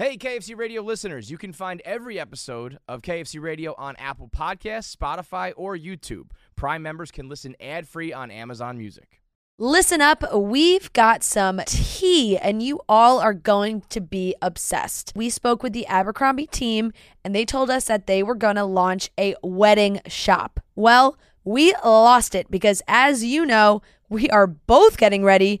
Hey, KFC Radio listeners, you can find every episode of KFC Radio on Apple Podcasts, Spotify, or YouTube. Prime members can listen ad free on Amazon Music. Listen up, we've got some tea, and you all are going to be obsessed. We spoke with the Abercrombie team, and they told us that they were going to launch a wedding shop. Well, we lost it because, as you know, we are both getting ready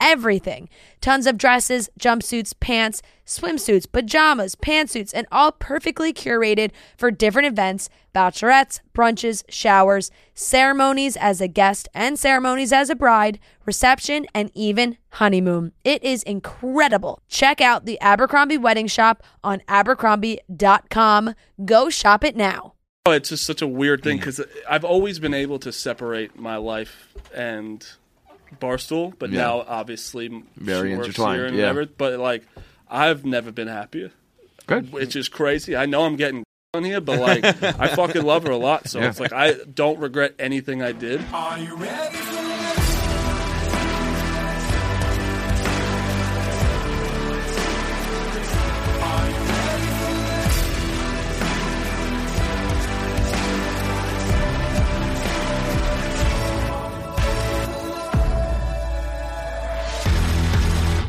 everything tons of dresses, jumpsuits, pants, swimsuits, pajamas, pantsuits, and all perfectly curated for different events bachelorettes, brunches, showers, ceremonies as a guest and ceremonies as a bride, reception, and even honeymoon. It is incredible. Check out the Abercrombie Wedding Shop on abercrombie.com. Go shop it now. Oh, It's just such a weird thing mm. because I've always been able to separate my life and Barstool, but Yeah. now obviously Very she works intertwined, here and yeah. whatever. But like, I've never been happier, Good. which is crazy. I know I'm getting on here, but like, I fucking love her a lot. So Yeah. it's like I don't regret anything I did. Are you ready for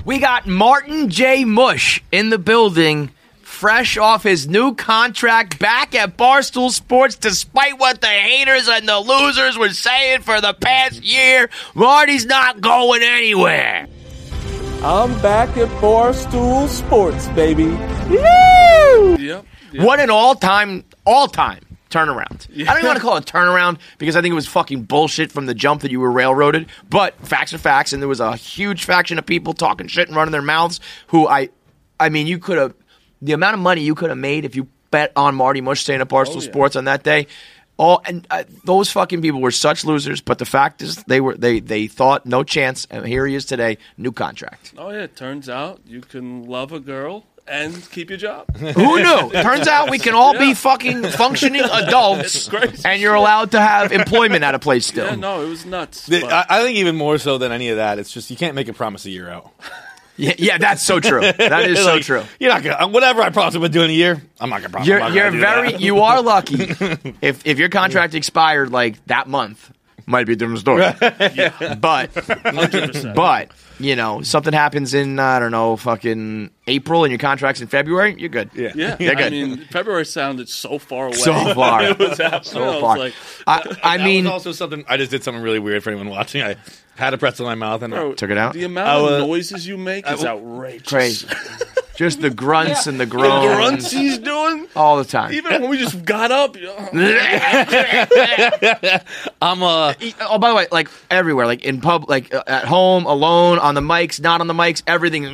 We got Martin J. Mush in the building, fresh off his new contract back at Barstool Sports, despite what the haters and the losers were saying for the past year. Marty's not going anywhere. I'm back at Barstool Sports, baby. Yep. yep. What an all time, all time turnaround. I don't even want to call it turnaround because I think it was fucking bullshit from the jump that you were railroaded. But facts are facts, and there was a huge faction of people talking shit and running their mouths. Who I, I mean, you could have the amount of money you could have made if you bet on Marty Mush staying at Barstool Oh, yeah. Sports on that day. All and uh, those fucking people were such losers. But the fact is, they were they they thought no chance, and here he is today, new contract. Oh yeah. It turns out you can love a girl and keep your job. Who knew? Turns out we can all be fucking functioning adults, and you're allowed to have employment at a place still. Yeah. No, it was nuts. The- but- I, I think even more so than any of that, it's just you can't make a promise a year out. Yeah, yeah, that's so true. That is so Like, true. You're not gonna uh, whatever I promised I would do in a year. I'm not gonna promise. You're I'm not you're gonna do very that. you are lucky if if your contract expired like that month. Might be a different story, but 100%. but you know something happens in I don't know fucking April and your contract's in February. You're good. Yeah. Yeah, They're I mean, February sounded so far away. So far. it was happening. So I was far. like, I, I That mean, was also something I just did something really weird for anyone watching. I had a pretzel in my mouth and bro, Took it out? The amount I of noises you make is outrageous. crazy. Just the grunts and the groans. The grunts he's doing, all the time. even when we just got up. You know, I'm uh Oh, by the way, like everywhere, like in pub, like uh, at home, alone, on the mics, not on the mics, everything. it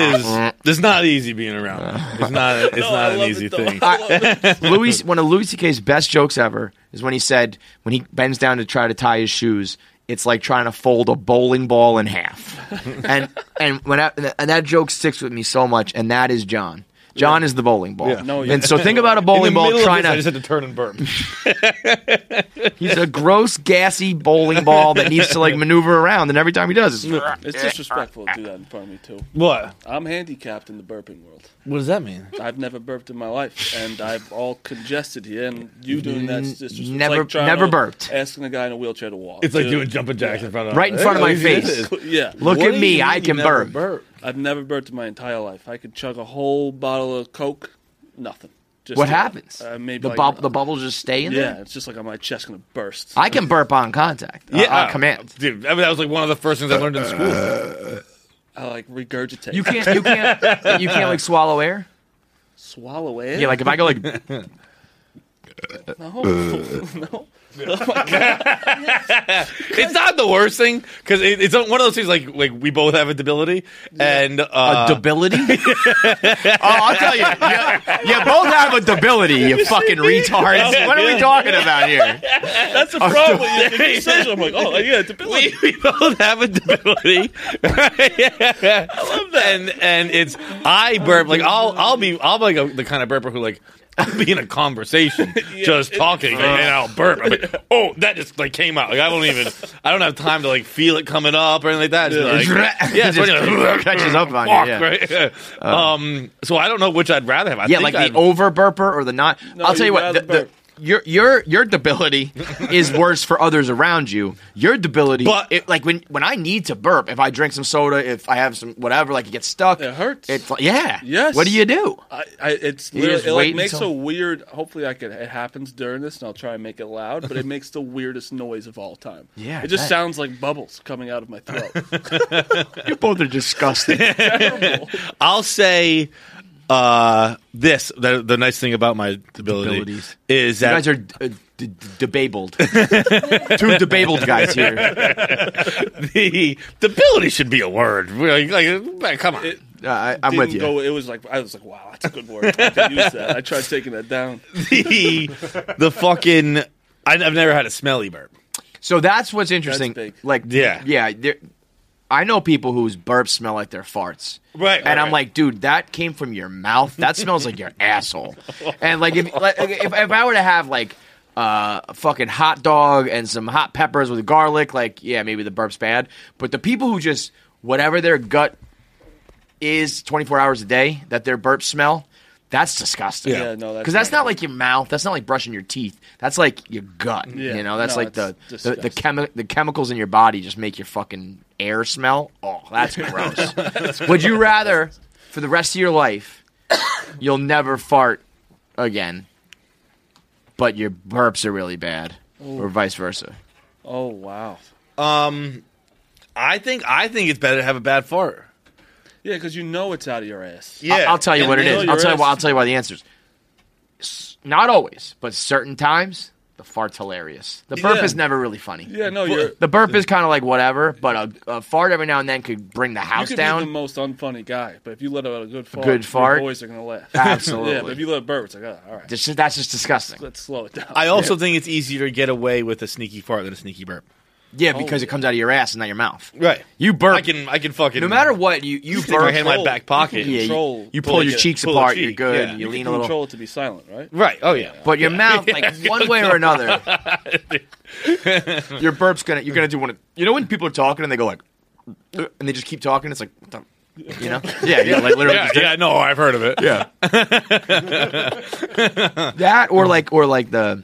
is it's not easy being around. It's not it's No, I not an easy it, thing. I love it. Louis, one of Louis C.K.'s best jokes ever is when he said, when he bends down to try to tie his shoes, it's like trying to fold a bowling ball in half. and and when I, and that joke sticks with me so much, and that is John. John is the bowling ball. Yeah. No, yeah. and so think about a bowling ball trying this, I to. just had to turn and burp. He's a gross, gassy bowling ball that needs to like maneuver around, and every time he does, it's, It's disrespectful to do that in front of me too. what? I'm handicapped in the burping world. What does that mean? I've never burped in my life, and I've all congested here. And you doing that's disrespectful. never- it's like never burped. Asking a guy in a wheelchair to walk. It's like Dude, doing jumping jacks in front of Right in front of my Hey, look at face. Yeah, look What at me, I can burp. burp? I've never burped in my entire life. I could chug a whole bottle of Coke, nothing. Just What like- happens? Uh, maybe the like, bub- the bubbles just stay in Yeah, there. it's just like my chest gonna burst. I can burp on contact. Yeah, Yeah, on command. dude. I mean, that was like one of the first things I learned in school. I like regurgitate. You can't. You can't. you can't like swallow air. swallow it. Yeah, like if I go like, No, no. It's not the worst thing because it, it's one of those things like like we both have a debility and uh, a debility? oh, I'll tell you. You, you both have a debility, you fucking retards. What are we talking about here? That's the problem. with your decision. I'm like, oh yeah, debility. we, we both have a debility. I love that. And and it's I burp like I'll I'll be I'll be like a, the kind of burper who like I'll be in a conversation just talking and I'll burp. I'm like, oh, that just like came out. Like I don't even I don't have time to like feel it coming up or anything like that. It's like, yeah, so Just like, catches up on you, yeah. right? um, so I don't know which I'd rather have. I Yeah, think like I'd- the over burper or the not. I'll tell you what. The, the. Your your your debility is worse for others around you. Your debility, But- it, like when when I need to burp, if I drink some soda, if I have some whatever, like it gets stuck. It hurts. It's like, yeah. Yes. What do you do? I, I, it's You literally, it like makes until- a weird. Hopefully, I can. It happens during this, and I'll try and make it loud. But it makes the weirdest noise of all time. Yeah, it just sounds like bubbles coming out of my throat. You both are disgusting. I'll say uh, this. The, the nice thing about my ability Abilities. is You that guys are uh, d- d- debabled. Two debabled guys here. the the ability should be a word. Like, like, come on. It Uh, I, I'm with didn't you. Go, it was like I was like, wow, that's a good word. I can use that. I tried taking that down. the the fucking. I, I've never had a smelly burp. So that's what's interesting. big. Like, Yeah. yeah. there- I know people whose burps smell like their farts. Right, And I'm right. like, dude, that came from your mouth. That smells like your asshole. And like, if like, if, if I were to have like uh, a fucking hot dog and some hot peppers with garlic, like, yeah, maybe the burp's bad. But the people who just whatever their gut is 24 hours a day that their burps smell. That's disgusting. Yeah, no, that's because that's not not like your mouth. That's not like brushing your teeth. That's like your gut. Yeah, you know, that's no, like the the, the, chemi- the chemicals in your body just make your fucking air smell. Oh, that's gross. Would you rather, for the rest of your life, you'll never fart again, but your burps are really bad, or vice versa? Oh wow. Um, I think I think it's better to have a bad fart. Yeah, because you know it's out of your ass. Yeah, I'll, I'll tell you And what it nail is. your I'll tell you why. I'll tell you why the answers. S- Not always, but certain times, the fart's hilarious. The burp Yeah. is never really funny. Yeah, no, you're. The burp is kind of like whatever, but a, a fart every now and then could bring the You house could down. be the most unfunny guy, but if you let out a good fart, Good fart? your boys are gonna laugh. Absolutely. yeah, but if you let a burp, it's like, oh, all right, This is- that's just disgusting. let's slow it down. I also think it's easier to get away with a sneaky fart than a sneaky burp. Yeah, because it comes out of your ass and not your mouth. Right. You burp. I can I can fucking no matter what, you you stick my burp. hand in my back pocket. Yeah, you, Control- you pull pull your cheeks pull a apart. cheek, You're good. yeah. You, you lean can a little. control it to be silent, right? Right. Oh yeah. But your mouth, like one way or another, your burp's gonna you're gonna do one. Of, you know when people are talking and they go like, and they just keep talking. It's like, what the, you know, yeah, yeah, like literally Yeah, just yeah, no, I've heard of it. yeah. that or like or like the,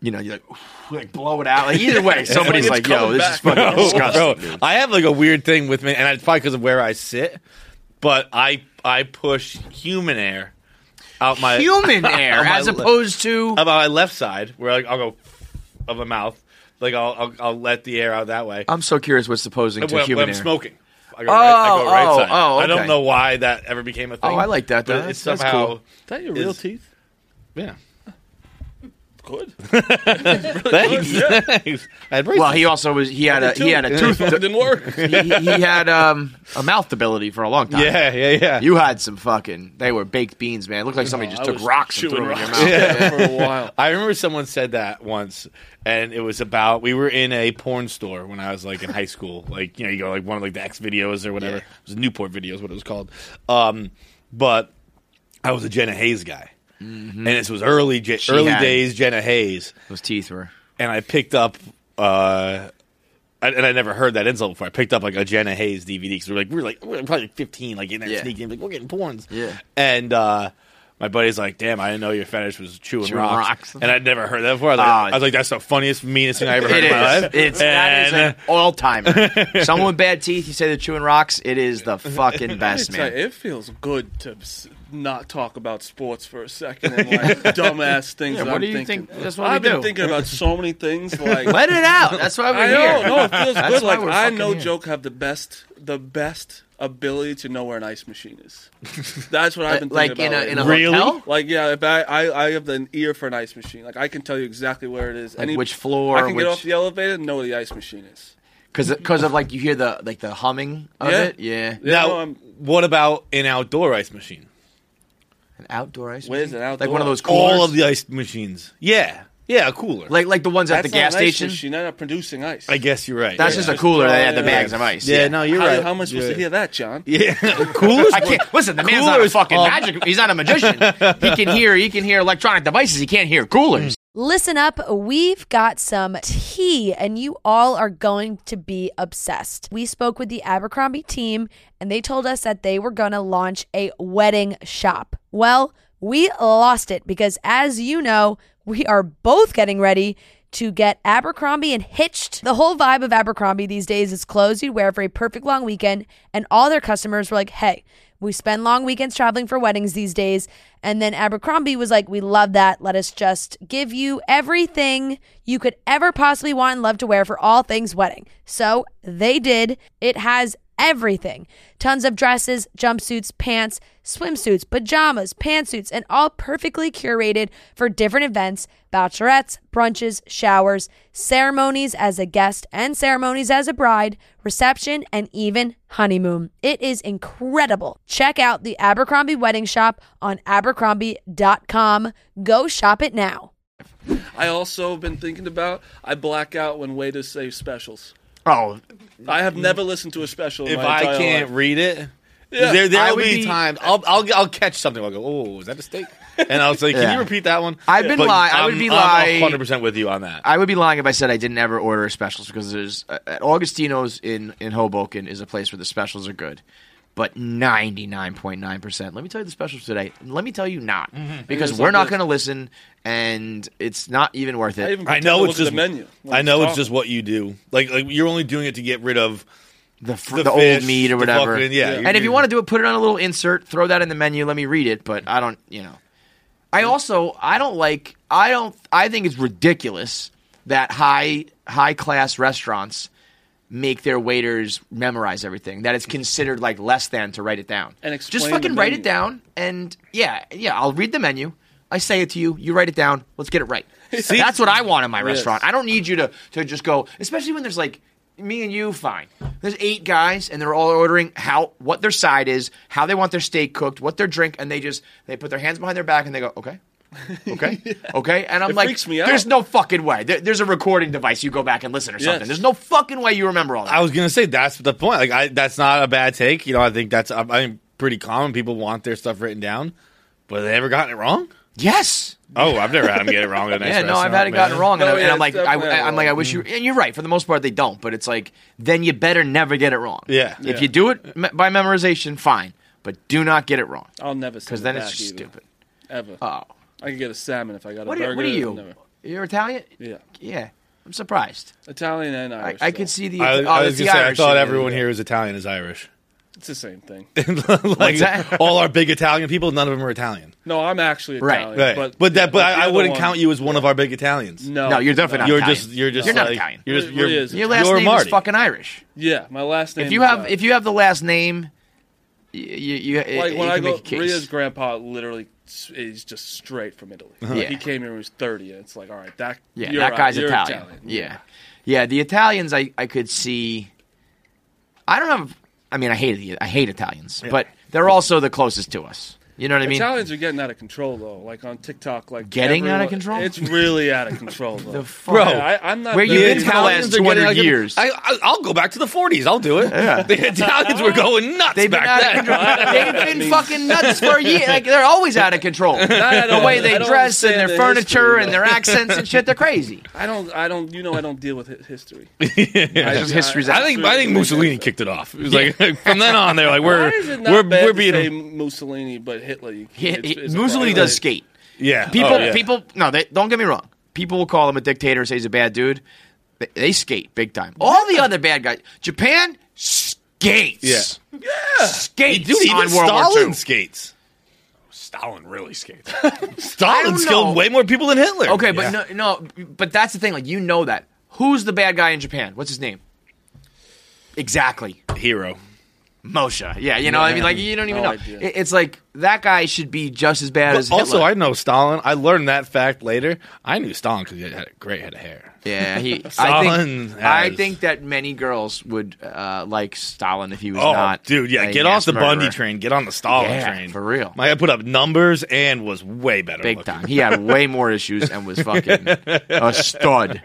you know, you like like blow it out. Like either way, somebody's like, yo, coming this back. is fucking disgusting. Bro, I have like a weird thing with me, and it's probably because of where I sit. But I I push human air out my Human air on my as lip. opposed to about my left side, where like I'll go of my mouth, like I'll, I'll I'll let the air out that way. I'm so curious what's opposing to when, human when I'm air. smoking. I go, right, I go Oh, right oh, side. oh, I don't know why that ever became a thing. Oh, I like that, though. But it's That's- that's somehow cool. Is that your real Is- teeth? yeah. Good. Thanks. Thanks. I had braces. Well, he also was. He had a he had a tooth. It didn't work. he, he had um, a mouth ability for a long time. yeah, yeah, yeah. You had some fucking. They were baked beans, man. It looked like somebody I just took was rocks and chewing threw them in your rocks mouth. Yeah. for a while. I remember someone said that once, and it was about we were in a porn store when I was like in high school. Like you know, you go like one of like the X videos or whatever. Yeah. It was Newport videos, what it was called. Um, but I was a Jenna Haze guy, and this was early Je- She early had- days Jenna Haze, Those teeth were. and I picked up. Uh, I- and I never heard that insult before. I picked up like a Jenna Haze DVD because we are like we were like we were probably like fifteen, like in that Yeah. sneaking, like we're getting porns. Yeah. And uh, my buddy's like, "Damn, I didn't know your fetish was chewing, Chewing rocks. rocks. And I'd never heard that before. I was, like, Ah, I was like, "That's the funniest, meanest thing I ever heard It in my life." It's that is an all timer. Someone with bad teeth, you say they're chewing rocks. It is the fucking best, It's like, man. it feels good to s- not talk about sports for a second and like dumbass things. Yeah, that what I'm do you thinking. think- that's what I've we been do. thinking about so many things. Like Let it out. That's why we're I here. know, no, it feels That's good. Like I fucking no here. joke have the best, the best ability to know where an ice machine is. That's what uh, I've been Like thinking in a in a. Really? hotel. Like yeah, if I, I I have an ear for an ice machine. Like I can tell you exactly where it is. Like which floor, I can which- get off the elevator and know where the ice machine is. Because of like you hear the like the humming of Yeah. it. Yeah. Yeah, now, no, what about an outdoor ice machine? An outdoor ice. Where's machine? an outdoor? Like one of those coolers. All of the ice machines. Yeah, yeah, a cooler. like like the ones at That's the gas not an ice station. machine. They're not producing ice. I guess you're right. That's yeah. just a cooler that had the bags of ice. Yeah, no, you're how, right. how am I supposed You're to hear that, John? Yeah, coolers. I can't listen. The man's not a Coolers fucking are- magic. He's not a magician. he can hear. He can hear electronic devices. He can't hear coolers. Listen up, we've got some tea, and you all are going to be obsessed. We spoke with the Abercrombie team, and they told us that they were going to launch a wedding shop. Well, we lost it because, as you know, we are both getting ready to get Abercrombie and hitched. The whole vibe of Abercrombie these days is clothes you'd wear for a perfect long weekend, and all their customers were like, hey, we spend long weekends traveling for weddings these days. And then Abercrombie was like, We love that. Let us just give you everything you could ever possibly want and love to wear for all things wedding. So they did. It has everything tons of dresses, jumpsuits, pants, swimsuits, pajamas, pantsuits, and all perfectly curated for different events bachelorettes, brunches, showers, ceremonies as a guest and ceremonies as a bride, reception, and even honeymoon. It is incredible. Check out the Abercrombie Wedding Shop on abercrombie.com. Go shop it now. I also have been thinking about. I black out when waiters say specials. Oh, I have never listened to a special. in if my I can't life. read it, Yeah. there there I will be, be- times I'll, I'll I'll catch something. I'll go, oh, is that a steak? And I was like, can Yeah. you repeat that one? I've been lying- I would be lying- 100 percent with you on that. I would be lying if I said I didn't ever order specials because there's uh, at Augustino's in in Hoboken is a place where the specials are good. But ninety nine point nine percent. Let me tell you the specials today. Let me tell you not because Here's we're like not this. going to listen, and it's not even worth it. even I know it's just the menu. I know it's it's just what you do. Like like you're only doing it to get rid of The, fr- the the, fish, old meat or the whatever. fucking- yeah, And if you want to do it, put it on a little insert. Throw that in the menu. Let me read it. But I don't. You know. I also I don't like I don't I think it's ridiculous that high high class restaurants make their waiters memorize everything. That it's considered like less than to write it down. And just explain fucking the write it down and yeah yeah I'll read the menu. I say it to you. You write it down. Let's get it right. See- That's what I want in my Yes. restaurant. I don't need you to to just go, especially when there's like me and you. Fine. There's eight guys, and they're all ordering how what their side is, how they want their steak cooked, what their drink, and they just they put their hands behind their back and they go, okay. Okay, okay, and I'm It like, freaks me out. there's no fucking way. There, there's a recording device. You go back and listen or something. Yes. There's no fucking way you remember all that. I was gonna say that's the point. Like I, that's not a bad take. You know, I think that's I think pretty common. People want their stuff written down, but they ever gotten it wrong. yes. Oh, I've never had them get it wrong. At a nice Yeah, no, I've had it restaurant, gotten wrong, and, No, I, yeah, am like, I, I'm like, I wish you. And you're right. For the most part, they don't. But it's like, then you better never get it wrong. Yeah. If Yeah. you do it me- by memorization, fine, but do not get it wrong I'll never because then it it's either, stupid. Ever. Oh, I could get a salmon if I got a what are, burger. what are you? Never. You're Italian? Yeah, Yeah, I'm surprised. Italian and I, Irish. I though. could see the. I, oh, I was the gonna say I thought everyone here was Italian is Irish. It's the same thing. like that? all our big Italian people, none of them are Italian. No, I'm actually Right, Italian. Right, But, but, that, but the I, I wouldn't one- count you as one of our big Italians. No, No, you're definitely not You're Italian. just you're just You're not like, Italian. You're just Where- where you're, is it? Your last you're name Marty. is fucking Irish. Yeah, my last name. If you is, have uh, if you have the last name, you you, you like you when can I go, make a case. Ria's grandpa literally s- is just straight from Italy. Like, Yeah. he came here when he was 30, and it's like, all right, that Yeah, you're that guy's you're Italian. Yeah. yeah, The Italians, I, I could see. I don't have. I mean, I hate the I hate Italians, but they're also the closest to us. You know what I mean? Italians are getting out of control though. Like on TikTok, like Getting out of control? It's really out of control. Though. The fuck? Bro, Yeah, I, I'm not. Where you very- been for the last Italians are getting 200 like- years? I, I, I'll go back to the 40s. I'll do it. Yeah. The Italians were going nuts They've been back then. They've been fucking nuts for a year. Like they're always out of control. The way they dress and their the furniture history, and their accents and shit, they're crazy. I don't. I don't. You know, I don't deal with hi- history. Just history's I think I think Mussolini kicked it off. It was like from then on, they're like we're is it we're we're to say being Mussolini, but Hitler? You, He, it's- he- it's Mussolini does skate. yeah. Oh, people, Oh, yeah. people, no, they, don't get me wrong. People will call him a dictator, say he's a bad dude. They, they skate big time. All the other bad guys, Japan skates. Yeah. yeah, skates Dude, even on World Stalin War II. skates. Stalin really skates. Stalin don't killed way more people than Hitler. Okay, but no, no, but that's the thing. Like you know that. Who's the bad guy in Japan? What's his name? Exactly, hero. Moshe. Yeah, you know, what I mean, like you don't even No know. idea. It's like that guy should be just as bad as But also, Hitler. I know Stalin. I learned that fact later. I knew Stalin because he had a great head of hair. Yeah, he. I Stalin think. I think that many girls would uh, like Stalin if he was Oh, not. dude, yeah, get off mass the Bundy train. Get on the Stalin Yeah, train for real. My guy put up numbers and was way better. Big looking. time. He had way more issues and was fucking a stud,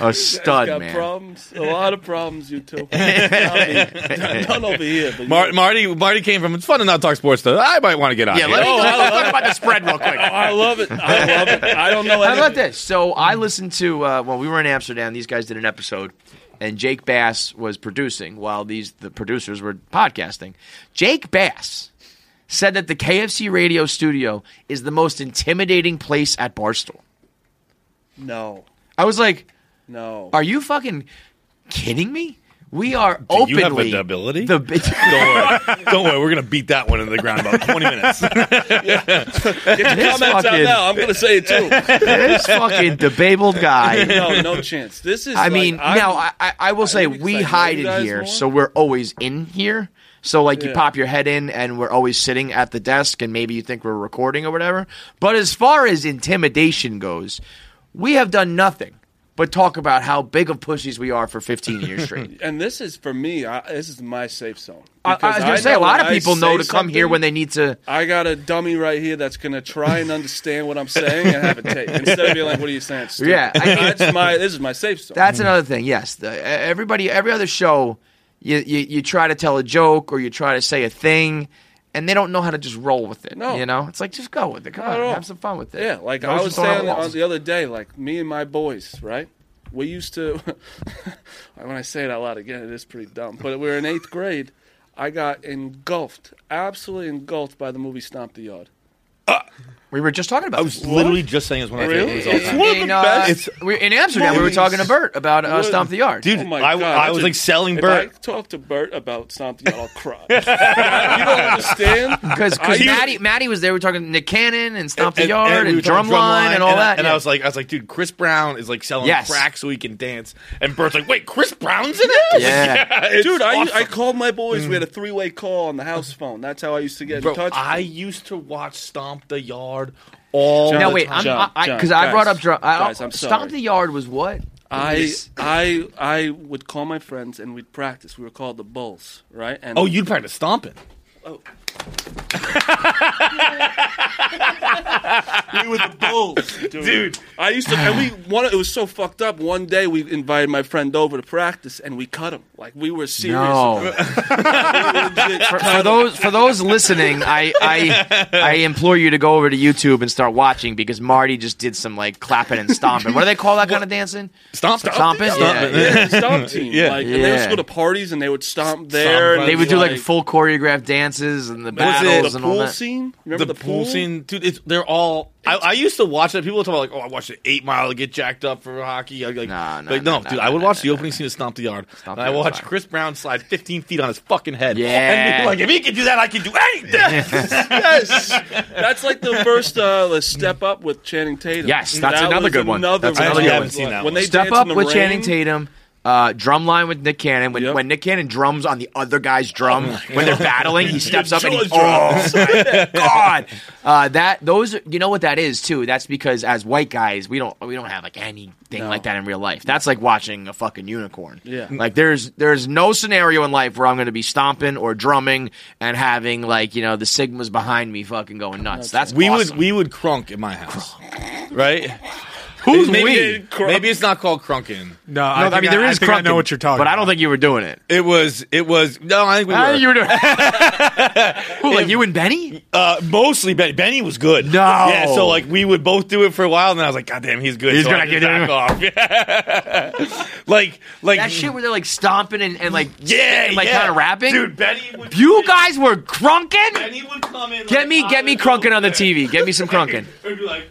a stud got man. problems, a lot of problems. You two, none over here. But Mar- Marty, Marty came from. It's fun to not talk sports though. I might want to get out. Yeah, here. let me Oh, I let's love talk about the spread real quick. I love it. I love it. I don't know. How about this? So I listened to uh, when we were in Amsterdam. These guys did an episode, and Jake Bass was producing while these the producers were podcasting. Jake Bass said that the KFC radio studio is the most intimidating place at Barstool. No, I was like, no. "Are you fucking kidding me?" We are Do openly you have the ability? the Don't worry. Don't worry. We're gonna beat that one in the ground about twenty minutes. Get your This comments out fucking- now. I'm going to say it too. this fucking debabled guy. No, no chance. This is. I like, mean, I'm- now I, I, will say we because I know hide in here, more. so we're always in here. So like you pop your head in, and we're always sitting at the desk, and maybe you think we're recording or whatever. But as far as intimidation goes, we have done nothing but talk about how big of pussies we are for 15 years straight. and this is for me. I, this is my safe zone. I, I was going to say a lot of people know to come here when they need to. I got a dummy right here that's going to try and understand what I'm saying and have a take instead of being like, "What are you saying?" Stupid. Yeah, I- that's my. This is my safe zone. That's another thing. Yes, the, everybody, every other show, you, you you try to tell a joke or you try to say a thing, and they don't know how to just roll with it. No. you know, it's like just go with it. Come Not on, have some fun with it. Yeah, like I was saying on the other day, like me and my boys, right? We used to. when I say it out loud again, it is pretty dumb. But we were in eighth grade. I got engulfed, absolutely engulfed by the movie Stomp the Yard. We were just talking about. I was literally just saying it's one of my Really? favorite movies all It's time. one of in, the uh, best we in Amsterdam. We were talking to Bert about uh, Stomp the Yard. Dude, Oh my I, God, I that's was a- like selling If Bert. I talk to Bert about Stomp the Yard, I'll cry. you don't understand? because I Maddie Maddie was there. We were talking to Nick Cannon and Stomp the Yard and, we were talking Drumline and all I- that. And yeah. I was like, I was like, dude, Chris Brown is like selling Yes. crack so he can dance. And Bert's like, wait, Chris Brown's in it? I was like, Yeah. Dude, I, awesome. I called my boys. We had a three way call on the house phone. That's how I used to get in touch. I used to watch Stomp the Yard all John, now wait, time. I'm John, because I, I brought up drum. I, guys, I'm Stomp sorry. the Yard was what? I I I would call my friends and we'd practice. We were called the Bulls, right? And Oh, you'd practice stomping. Oh, we were the Bulls, dude. I used to, and we one. It was so fucked up. One day we invited my friend over to practice, and we cut him. Like we were serious. No. We for, for those for those listening, I, I I implore you to go over to YouTube and start watching because Marty just did some like clapping and stomping. What do they call that kind of dancing? Stomping. Stomping? Yeah, Stomping. yeah. Yeah, stomp team. Yeah. Like, and they would go to parties and they would stomp there. Stomp and They would do like like full choreographed dances and the Was it battles the and all pool that. scene. Remember the, the, pool, scene, dude. It's, they're all. I, I used to watch that. People would talk about like, oh, I watched the Eight Mile to get jacked up for hockey. I'd be like, Nah, nah, like no, nah, dude. nah, I would nah, watch nah, the nah, opening scene of Stomp the Yard, Stomp and the I Yard's watch fine. Chris Brown slide 15 feet on his fucking head. Yeah. and be like, if he can do that, I can do anything. yes, that's like the first uh, the step up with Channing Tatum. Yes, that's That another was good one. That's Another That's one. another good Like, one. seen that When one. they Step dance up in the with rain, Channing Tatum. Uh, drumline with Nick Cannon. When, Yep. when Nick Cannon drums on the other guy's drum, when they're battling, he steps up and he. Oh my god! Uh, that those you know what that is too. That's because as white guys, we don't we don't have like anything No. like that in real life. That's like watching a fucking unicorn. Yeah. Like there's there's no scenario in life where I'm going to be stomping or drumming and having like you know the sigmas behind me fucking going nuts. That's we awesome. would we would crunk in my house, right? Who's maybe, we? Crunk. maybe it's not called crunking. No, No, I, I, mean there is I, think I know what you're talking but about. I don't think you were doing it. It was it was no, I think we I were. think you were doing. Who like you and Benny? Uh, mostly Benny. Benny was good. No. Yeah, so like we would both do it for a while, and then I was like, God damn, he's good. He's so gonna I get back off. Like, like That shit where they're like stomping and, and like Yeah, and, like yeah. kind of rapping. Dude, Benny would. you guys were crunking. Benny would come in. Get like, me, get me the crunking on the TV. Get me some crunking. It'd be like.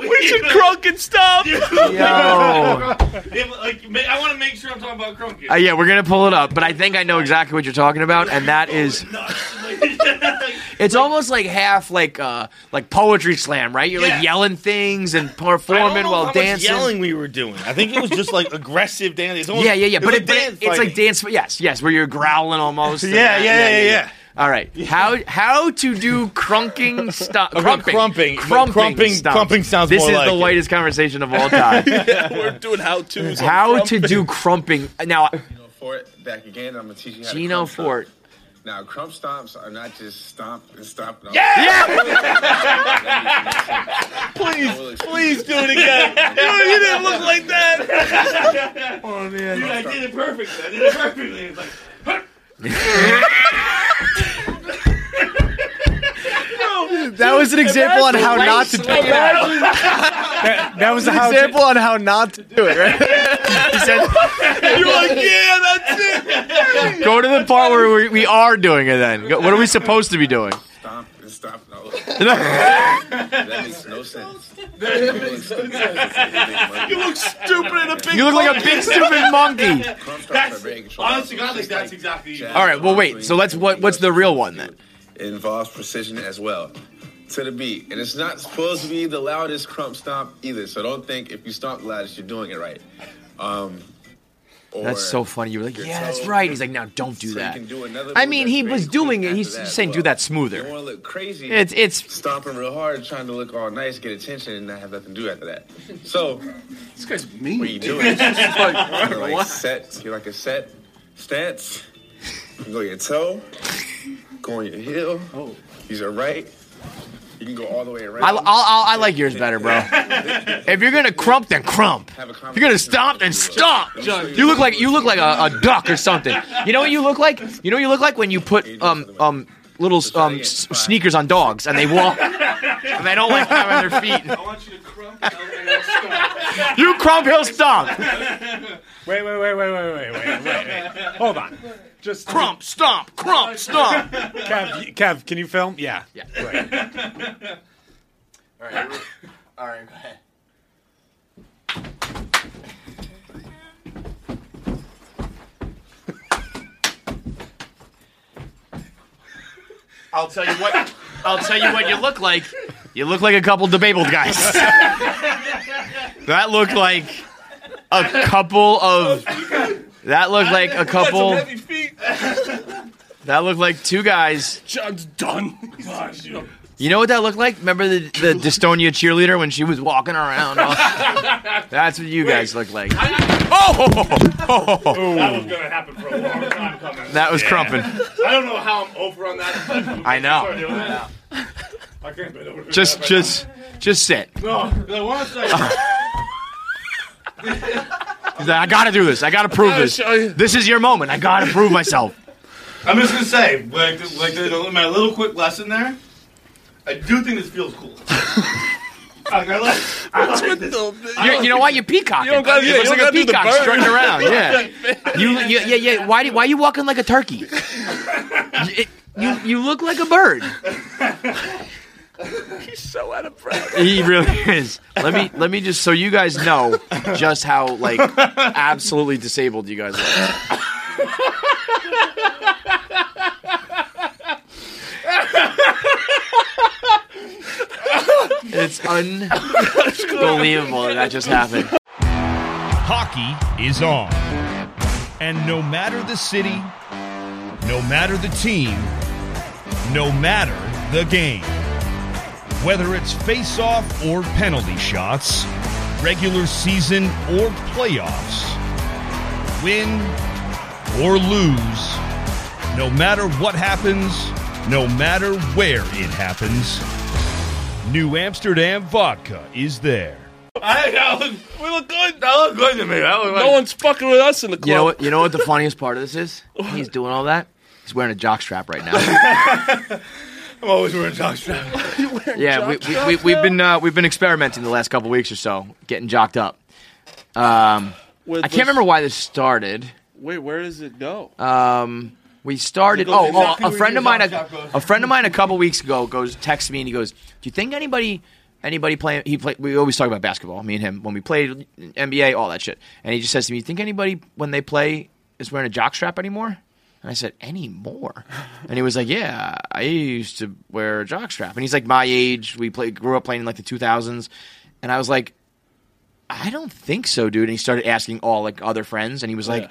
we to crunk and stop. Yo. If, like, ma- I want to make sure I'm talking about Crunky. Uh, yeah, we're gonna pull it up, but I think I know exactly what you're talking about, and that is it's almost like half like uh like poetry slam, right? You're Yeah. like yelling things and I performing don't know while how dancing. Much yelling we were doing. I think it was just like aggressive dancing. It's almost- Yeah, yeah, yeah. it But, was it, but it- dance it's like fighting. dance. Yes, yes, where you're growling almost. and Yeah, that. yeah, yeah, yeah, yeah. All right. How how to do crunking stuff? Okay, Crumping. crumping. Crumping. Crumping- stomps. crumping sounds This more is like the it. whitest conversation of all time. We're doing how tos. how to do crumping? Now, Gino Fort back again. I'm gonna teach you how Gino to crump Fort. Stomp. Now, crump stomps are not just stomp and stomp. No. Yeah. Please, Please do it again. Dude, you didn't look like that. oh man, Dude, I did it perfectly. I did it perfectly. It's like, That was an example on how not to do it. That, that was an example on how not to do it, right? He said, you're like, yeah, that's it. "Go to the part where we, we are doing it." Then, what are we supposed to be doing? stomp and stomp. No. that makes no sense. You look stupid in a big. You look like a big stupid monkey. Crump stomps are very controlled. Honestly, God, like, that's exactly. jab, All right. Well, wait. So let's what? What's the real one then? It involves precision as well. To the beat. And it's not supposed to be the loudest crump stomp either. So don't think if you stomp the loudest, you're doing it right. Um, That's so funny. You were like, your "Yeah, that's right." He's like, "Now don't do So that." can do another I mean, he was doing it. He's that just as saying, "Do that smoother." don't want to look crazy. It's it's stomping real hard, trying to look all nice, get attention, and not have nothing to do after that. So, This guy's mean. what mean. you doing? you're like set. You're like a set stance. You go your toe, go on your heel. Oh. Use your right. You can go all the way around. I, I'll, I'll, I like yours better, bro. if you're gonna crump, then crump. If you're gonna stomp, then stomp. You look like you look like a, a duck or something. You know what you look like? You know what you look like when you put um um little um s- sneakers on dogs and they walk and they don't like having their feet. I want you to crump He'll. You crump, he'll stomp. Wait, wait, wait, wait, wait, wait, wait, wait. Hold on. Just Crump, stomp, crump, stomp. Kev, y- Kev, can you film? Yeah. Yeah. Great. All right, all right, go ahead. I'll tell you what. I'll tell you what you look like. You look like a couple debabled guys. that looked like a couple of. That looked like a couple. Heavy feet. That looked like two guys. John's done. Gosh, you know. You know what that looked like? Remember the, the Dystonia cheerleader when she was walking around? That's what you guys look like. Oh! That oh! was gonna happen for a long time coming. That was crumping. I don't know how I'm over on that. I know. I can't bend over. Just, that just, just sit. right now. No, one second. He's like, I gotta do this. I gotta prove this. show you. This is your moment. I gotta prove myself. I'm just gonna say, like, like my little quick lesson there. I do think this feels cool. Like, I like, I like this. You're, you know why? You're peacocking. You don't gotta- it yeah, looks you like a gotta do peacock strutting around. Yeah. You, you, yeah, yeah. Why, do, why are you walking like a turkey? You- you, you look like a bird. He's so out of breath. He really is. Let me let me just so you guys know just how like absolutely disabled you guys are. It's unbelievable that, that just happened. Hockey is on. And no matter the city, no matter the team, no matter the game, whether it's face off or penalty shots, regular season or playoffs, win or lose, no matter what happens, no matter where it happens, New Amsterdam Vodka is there. I, I look, we look good. That look good to me. That look like, No one's fucking with us in the club. You know what? You know what the funniest part of this is? He's doing all that. He's wearing a jock strap right now. I'm always wearing a jock strap. Yeah, we, we, we, we've been uh, we've been experimenting the last couple weeks or so, getting jocked up. Um, With I can't this- remember why this started. Wait, where does it go? Um, we started. Oh, exactly oh, a friend of mine, a, a friend of mine, a couple weeks ago goes texts me and he goes, "Do you think anybody anybody playing? He play. We always talk about basketball. Me and him when we played NBA, all that shit. And he just says to me, "You think anybody when they play is wearing a jockstrap anymore?" And I said, "Anymore?" And he was like, "Yeah, I used to wear a jockstrap." And he's like, "My age. We played, grew up playing in like the 2000s." And I was like, "I don't think so, dude." And he started asking all like other friends, and he was like,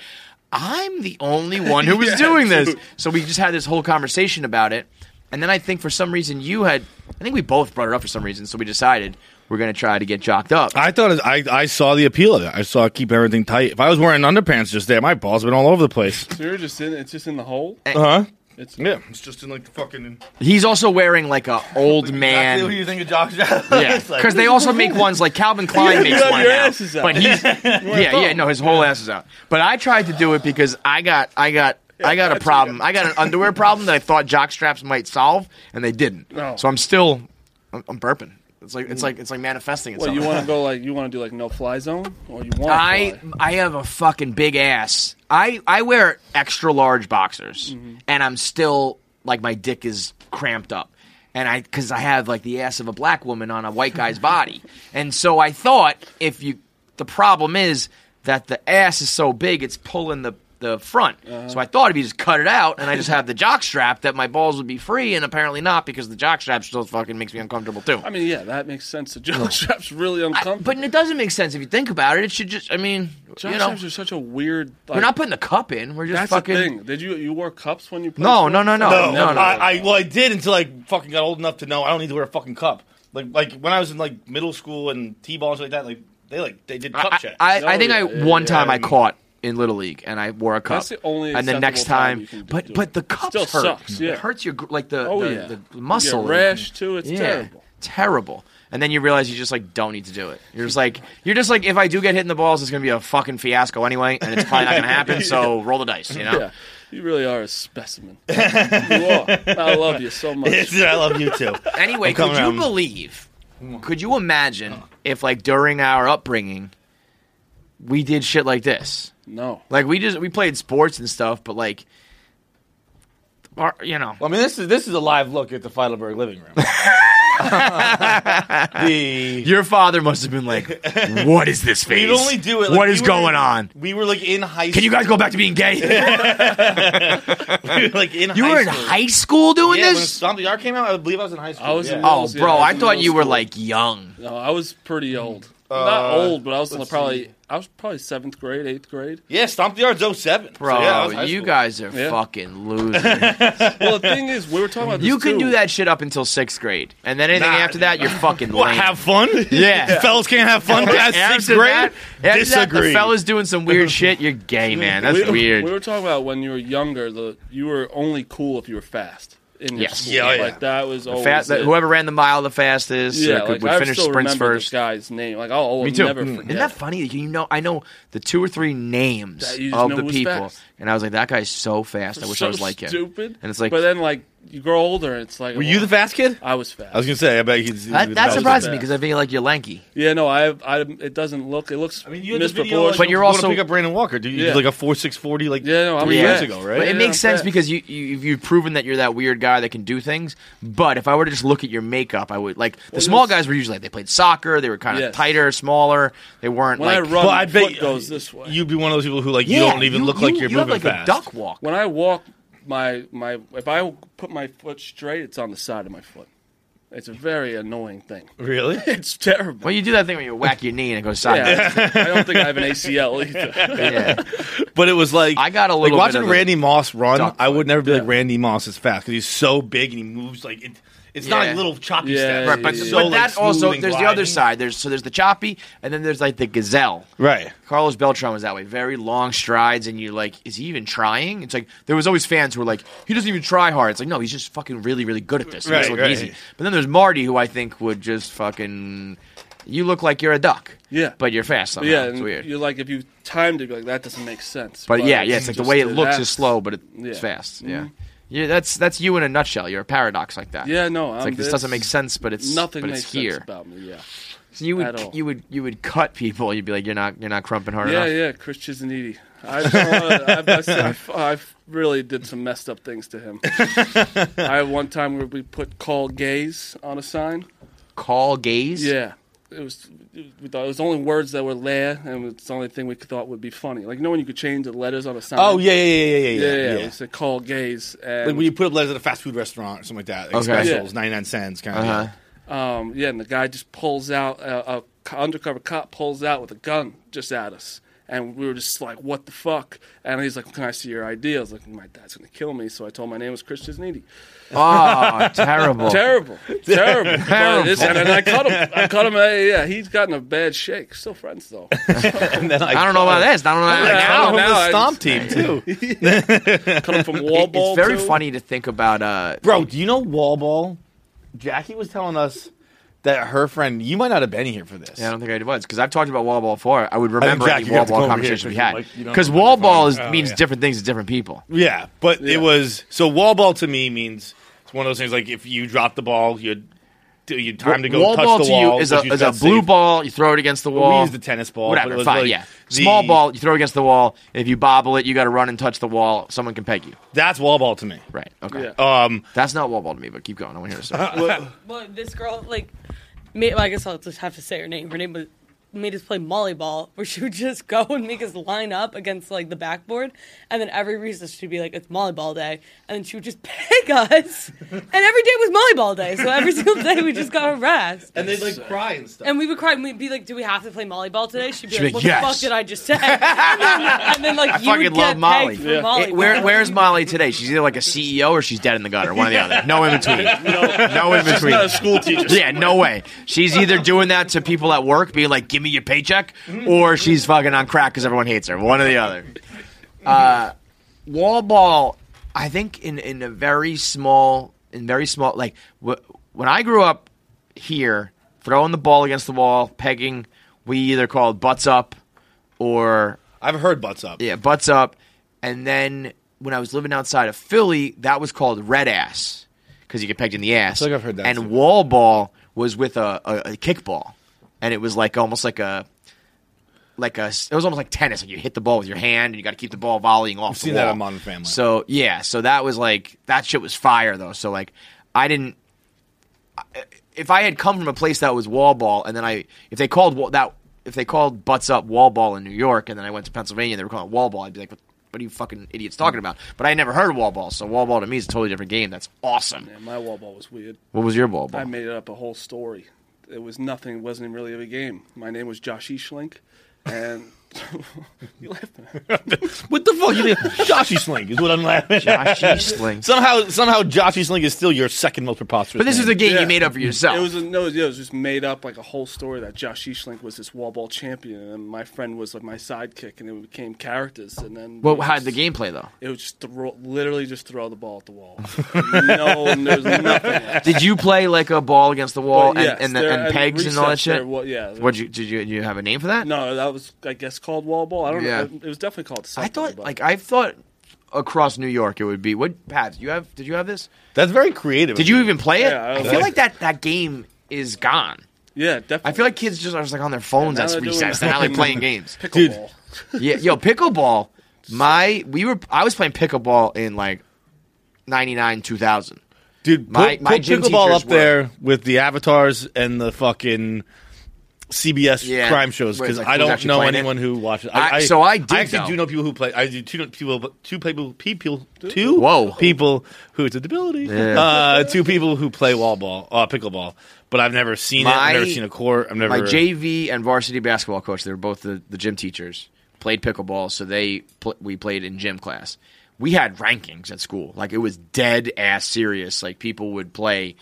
"I'm the only one who was doing this." So we just had this whole conversation about it. And then I think for some reason you had, I think we both brought it up for some reason. So we decided we're going to try to get jocked up. I thought it, I I saw the appeal of it. I saw it keep everything tight. If I was wearing underpants just there, my balls would been all over the place. So you're just in. It's just in the hole. Uh huh. It's Yeah, it's just in like the fucking. He's also wearing like a old man. you think of jockstrap? Yeah, because they also make ones like Calvin Klein makes got one your now. asses out. But he's yeah, yeah, no, his whole ass is out. But I tried to do it because I got, I got, I got a problem. I got an underwear problem that I thought jock straps might solve, and they didn't. No. So I'm still, I'm, I'm burping. It's like it's hmm. like it's like manifesting itself. Well, you want to go like you want to do like no fly zone, or you want? I I have a fucking big ass. I I wear extra large boxers, mm-hmm. and I'm still like my dick is cramped up, and I because I have like the ass of a black woman on a white guy's body, and so I thought if you the problem is that the ass is so big it's pulling the the front. So uh-huh. I thought if you just cut it out and I just have the jock strap that my balls would be free, and apparently not because the jock strap still fucking makes me uncomfortable too. I mean, yeah, that makes sense. The jock strap's really I- uncomfortable. but it doesn't make sense if you think about it. It should just, I mean, jock you know, straps are such a weird. Like, we're not putting the cup in. We're just That's fucking. the thing. Did you you wore cups when you? played No, sports? no, no, no, No, no, no. I, I well, I did until I fucking got old enough to know I don't need to wear a fucking cup. Like like when I was in like middle school and t-ball and shit like that, like they like they did cup I, check. I, I Oh, think I yeah, yeah, one yeah. time I caught in little league and I wore a cup. That's the only and then next time time, you can but it. but the cup Still hurt. sucks, yeah. It hurts your like the Oh the, yeah, the You muscle get rash too. It's yeah, terrible. terrible. And then you realize you just like don't need to do it. You're just like you're just like if I do get hit in the balls, it's gonna be a fucking fiasco anyway, and it's probably not gonna happen. So roll the dice, you know. Yeah, you really are a specimen. you are. I love you so much. I love you too. Anyway, I'm could you around. believe? Could you imagine if, like, during our upbringing, we did shit like this? No. Like, we just we played sports and stuff, but like, our, you know, I mean, this is this is a live look at the Feitelberg living room. the your father must have been like, "What is this face? we'd only do it. Like, what we is were- going on? We were like in high. School. Can you guys go back to being gay? we were like in. you high were in school. high school doing Yeah, when this? Stomp the Yard came out, I believe I was in high school. I was yeah. in Oh, Yeah, bro, I I thought middle you were school. like young. No, I was pretty old. Uh, Not old, but I was probably see. I was probably seventh grade, eighth grade. yeah, Stomp the Yard's 07. Bro, So, yeah, I was high you school. guys are Yeah. fucking losers. Well, the thing is, we were talking about this you can too. do that shit up until sixth grade, and then anything Nah. after that, you're fucking What, lame. have fun? Yeah. Fellas can't have fun past After sixth grade? that- after that, Disagree. the fella's doing some weird shit. You're gay, man. That's we, weird. We were talking about when you were younger, the you were only cool if you were fast in your Yes. school. Yeah, yeah. Like that was always Fast, it. whoever ran the mile the fastest, Yeah, or could, like would I finish still sprints remember first. this guy's name. Like I'll, I'll Me too. never Mm. forget. Isn't that funny? You know, I know the two or three names That you just of the people, fast. and I was like, that guy's so fast. I wish so I was like him. stupid. And it's like, but then like you grow older, and it's like Were you the fast kid? I was fast. I was gonna say, I bet he's. that, that was surprises me because I feel like you're lanky. yeah, no, I, I, it doesn't look. It looks I mean, you had the video, like, But you're also- to pick up Brandon Walker. Dude, you Yeah. did like a four six forty, like Yeah, no, I'm three fast. years ago, But right? it Yeah, makes I'm sense fast. because you, you you've proven that you're that weird guy that can do things. But if I were to just look at your makeup, I would like the Well, small there's- guys were usually like they played soccer. They were kind of Yes. tighter, smaller. They weren't when I run, Well, I my bet foot goes this way. You'd be one of those people who like you don't even look like you're you moving have like fast. a duck walk. when I walk, my my if I put my foot straight, it's on the side of my foot. It's a very annoying thing. Really? It's terrible. Well, you do that thing when you whack your knee and it goes sideways. yeah, I don't think I have an ACL either. Yeah. But it was like I got a like little bit watching of Randy Moss run. I would never be like Randy Moss is fast because he's so big and he moves like it, it's not Yeah. like little choppy Yeah, steps. Right, but, Yeah, It's yeah, but so, that like, also and there's the other side. There's so there's the choppy, and then there's like the gazelle. Right. Carlos Beltran was that way, very long strides, and you're like, is he even trying? It's like there was always fans who were like, he doesn't even try hard. It's like no, he's just fucking really, really good at this. It makes it Right, look right. easy. But then there's Marty, who I think would just fucking. You look like you're a duck. Yeah. but you're fast. Somehow. yeah, it's weird. you're like if you timed it, you're like that doesn't make sense. But yeah, yeah, it's like the way it looks that's- is slow, but it's fast. yeah. Mm-hmm. Yeah. That's that's you in a nutshell. You're a paradox like that. Yeah, no, it's I'm, like this doesn't make sense, but it's nothing but makes it's here. sense about me. Yeah, So you would you would you would cut people. You'd be like, you're not you're not crumping hard yeah, enough. yeah. yeah, Chris Chisanidi. I've, done a lot of- I've, really did some messed up things to him. I had one time where we put "call gays" on a sign. call gaze. Yeah, it was. We thought it was the only words that were there, and it's the only thing we thought would be funny. Like, you know when you could change the letters on a sign? Oh yeah, yeah, yeah, yeah, yeah. yeah, yeah. yeah. We said call gaze, and Like when you put up letters at a fast food restaurant or something like that, like Okay. specials, Yeah. ninety nine cents, kind of. Uh-huh. um, yeah, and the guy just pulls out a, a undercover cop pulls out with a gun just at us, and we were just like, "What the fuck?" And he's like, "Can I see your ID?" I was like, "My dad's gonna kill me," so I told him my name was Chris Disney. Oh, terrible. Terrible, terrible. But it's- and then I cut him. I cut him. uh, Yeah, he's gotten a bad shake. Still friends though. And then I don't know about this. I don't know. About Yeah, that. I don't Now, the I stomp team too, cut him from wall ball. it's very too. funny to think about. Uh, bro. Do you know wall ball? Jackie was telling us that her friend. You might not have been here for this. yeah, I don't think I was because I've talked about wall ball before. I would remember Jack, any you wall have to ball come over here conversation we because had you like- you don't because have wall the ball phone. is, Oh, means yeah. different things to different people. Yeah, but Yeah. it was so wall ball to me means it's one of those things like if you drop the ball, you you time to go wall touch ball the to wall. you is a, you is a blue safe. ball. You throw it against the We wall. use the tennis ball. Whatever, but it was fine, like yeah. the- Small ball, you throw against the wall. If you bobble it, you got to run and touch the wall. Someone can peg you. That's wall ball to me. Right. Okay. Yeah. Um, That's not wall ball to me, but keep going. I want to hear the story. Well, this girl, like, made, well, I guess I'll just have to say her name. Her name was made us play molly-ball, where she would just go and make us line up against like the backboard, and then every recess she'd be like, "It's molly-ball day," and then she would just pick us, and every day was molly-ball day. So every single day we just got harassed. and they'd like cry and stuff. And we would cry and we'd be like, Do we have to play volleyball today? She'd be She'd like, be What like, the fuck did I just say? And then, and then like, I you fucking would love get Molly. pegged for Yeah. volleyball. It- where, where's Molly today? She's either like a CEO or she's dead in the gutter. One or the other. No in between. No, in between. Not a school teacher. Yeah, no way. She's either doing that to people at work, being like, "Give me your paycheck," or she's fucking on crack because everyone hates her. One or the other. Uh, wall ball. I think in in a very small, in very small, like wh- when I grew up here, throwing the ball against the wall, pegging, we either called butts up or I've heard butts up. yeah, butts up. And then when I was living outside of Philly, that was called red ass because you get pegged in the ass. feel like I've heard that And too. wall ball was with a, a, a kickball, and it was like almost like a like a it was almost like tennis. Like you hit the ball with your hand, and you got to keep the ball volleying off. I've the seen that wall. on Modern Family. So yeah, so that was like that shit was fire though. So like I didn't. If I had come from a place that was wall ball, and then I if they called that if they called butts up wall ball in New York, and then I went to Pennsylvania, and they were calling it wall ball, I'd be like, what, what are you fucking idiots talking about? But I never heard of wall ball, so wall ball to me is a totally different game. That's awesome. Yeah, my wall ball was weird. What was your wall ball? I made up a whole story. It was nothing. It wasn't really a game. My name was Josh Eashlink, and you laughing? What the fuck? You think Joshy Slink is what I'm laughing at. Joshy Slink. Somehow, somehow, Joshy Slink is still your second most preposterous. But this is a game Yeah. you made up for yourself. It was a, no, it was just made up like a whole story that Josh Eashlink was this wall ball champion, and my friend was like my sidekick, and it became characters, and then well, it was how did the gameplay though? It was just throw, literally just throw the ball at the wall. no, there's nothing. else. Did you play like a ball against the wall But and, yes, and, there- and pegs and all that recess shit? there wa- yeah. What you did you did you have a name for that? No, that was I guess called wall ball. I don't Yeah. know. It was definitely called I thought but- like I thought across New York it would be what Pat, you have did you have this? That's very creative. Did you even play it? Yeah, I I feel like- like that that game is gone. yeah, definitely. I feel like kids just are just like on their phones now at they're recess. They're not like playing games. pickleball. Yeah, yo, pickleball. My we were I was playing pickleball in like 99 2000. Dude, put, My- my put pickleball teachers up there with the avatars and the fucking CBS Yeah, crime shows because like I don't know playing it? anyone who watches. I- so I did, I actually though. do know people who play. I do two people, two people, people, two Whoa. people who it's a ability. Yeah. Uh, two people who play wall ball, uh, pickleball, but I've never seen it. I've never seen a court. I've never. My JV and varsity basketball coach, they were both the, the gym teachers, played pickleball, so they pl- we played in gym class. We had rankings at school. Like it was dead ass serious. Like people would play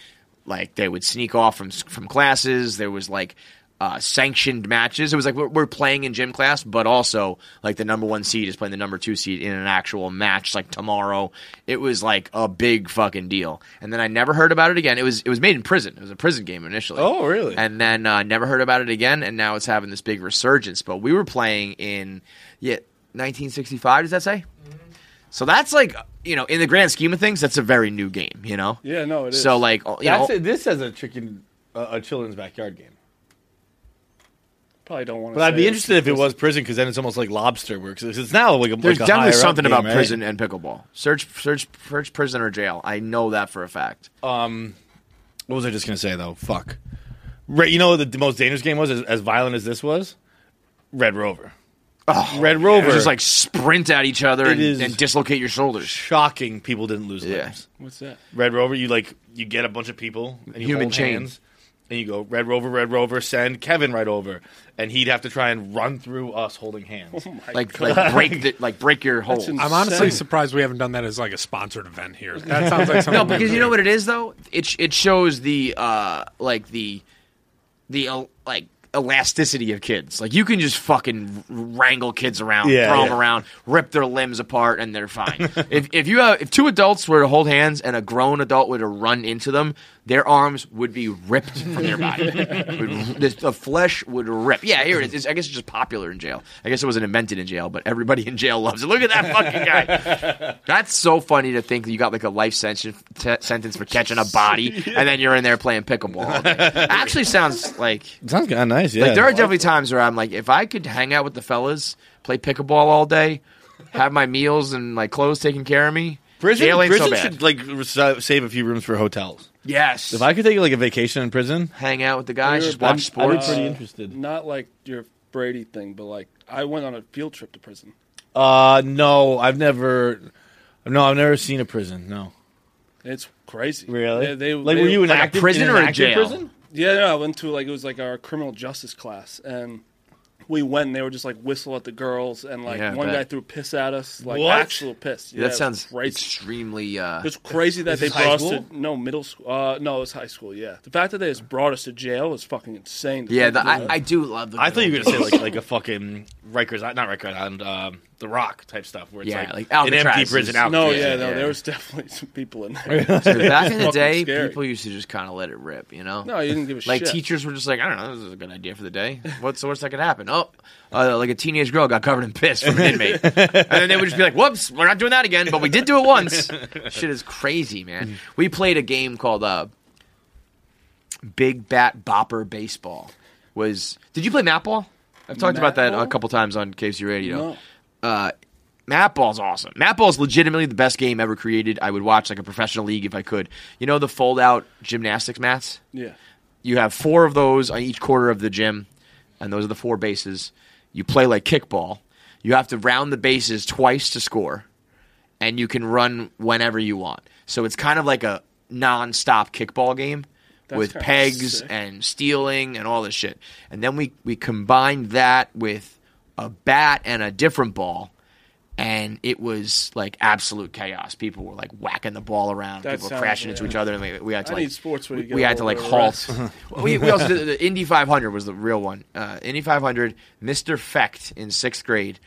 like they would sneak off from from classes. There was like uh, sanctioned matches. It was like we're, we're playing in gym class, but also like the number one seed is playing the number two seed in an actual match like tomorrow. It was like a big fucking deal. And then I never heard about it again. It was it was made in prison. It was a prison game initially. Oh, really? And then uh, never heard about it again. And now it's having this big resurgence. But we were playing in yeah 1965. Does that say? So that's like you know in the grand scheme of things, that's a very new game. You know. Yeah, no, it is. So like you That's know, it. This has a chicken, uh, a children's backyard game. Probably don't want to. But I'd be interested if it was prison because then it's almost like lobster works. It's now like a there's like a definitely something game, about right? prison and pickleball. Search search search prison or jail. I know that for a fact. Um, what was I just gonna say though? Fuck. Right, you know what the, the most dangerous game was, as, as violent as this was? Red Rover. Oh, Red Rover. Just like sprint at each other and, and dislocate your shoulders. shocking. People didn't lose Yeah. limbs. What's that? Red Rover, you like you get a bunch of people and you Human hold chain. Hands, and you go Red Rover, Red Rover, send Kevin right over, and he'd have to try and run through us holding hands. Like like break the, like break your hold. I'm honestly surprised we haven't done that as like a sponsored event here. That sounds like something. No, because you know what it is though. It sh- it shows the uh like the the uh, like elasticity of kids. Like you can just fucking wrangle kids around, Yeah, throw yeah. them around, rip their limbs apart, and they're fine. if if you have if two adults were to hold hands and a grown adult were to run into them, their arms would be ripped from their body. Would- the, the flesh would rip. Yeah, here it is. It's- I guess it's just popular in jail. I guess it wasn't invented in jail, but everybody in jail loves it. Look at that fucking guy. That's so funny to think that you got like a life sentence t- sentence for catching a body, and then you're in there playing pickleball. all day. Actually, sounds like Sounds kind of nice. Yeah, like there are definitely times where I'm like, if I could hang out with the fellas, play pickleball all day, have my meals and my clothes taken care of me. Prison. jail ain't prison so bad. should like res- save a few rooms for hotels. yes, If I could take like a vacation in prison, hang out with the guys, We were just watch I'm, sports. be pretty interested. Not like your Brady thing, but like I went on a field trip to prison. Uh, no, I've never. No, I've never seen a prison. No, It's crazy. really. They, they, like, they- were you in like a active, prison in an or a active jail? Prison? Yeah, no, I went to like it was like our criminal justice class, and we went. and They were just like whistle at the girls, and like Yeah, I one bet. guy threw piss at us, like What? actual piss. Yeah, it that was sounds crazy. extremely. Uh, It's crazy that Is they this high brought us school? to no middle school. Uh, no, it was high school. Yeah, the fact that they just brought us to jail is fucking insane. yeah, the, I, I do love the. I thought you were gonna say like like a fucking Rikers, not Rikers Island, um, the Rock type stuff where it's Yeah, like, like an empty prison out. no, Yeah, yeah, no, yeah. there was definitely some people in there. Dude, back in the day, scary. people used to just kind of let it rip, you know. No, you didn't give a like shit. Like teachers were just like, I don't know, this is a good idea for the day. What's the worst that could happen? Oh, uh, like a teenage girl got covered in piss from an inmate, and then they would just be like, "Whoops, we're not doing that again." But we did do it once. Shit is crazy, man. We played a game called uh, Big Bat Bopper Baseball. Was did you play mat ball? I've talked about that ball? a couple times on KFC Radio. No. Uh, Mat ball's awesome. Mat ball's legitimately the best game ever created. I would watch like a professional league if I could. You know the fold out gymnastics mats? Yeah, You have four of those on each quarter of the gym, and those are the four bases. You play like kickball. You have to round the bases twice to score, and you can run whenever you want. So it's kind of like a non-stop kickball game That's with pegs sick. and stealing and all this shit. And then we we combined that with a bat and a different ball. And it was like absolute chaos. People were like whacking the ball around. That People were sounds- crashing into yeah. each other, and we, we had to I like need sports we, we had to like little bit of halt. we, we also did the Indy 500 was the real one. Uh, Indy 500, Mr. Fecht in sixth grade.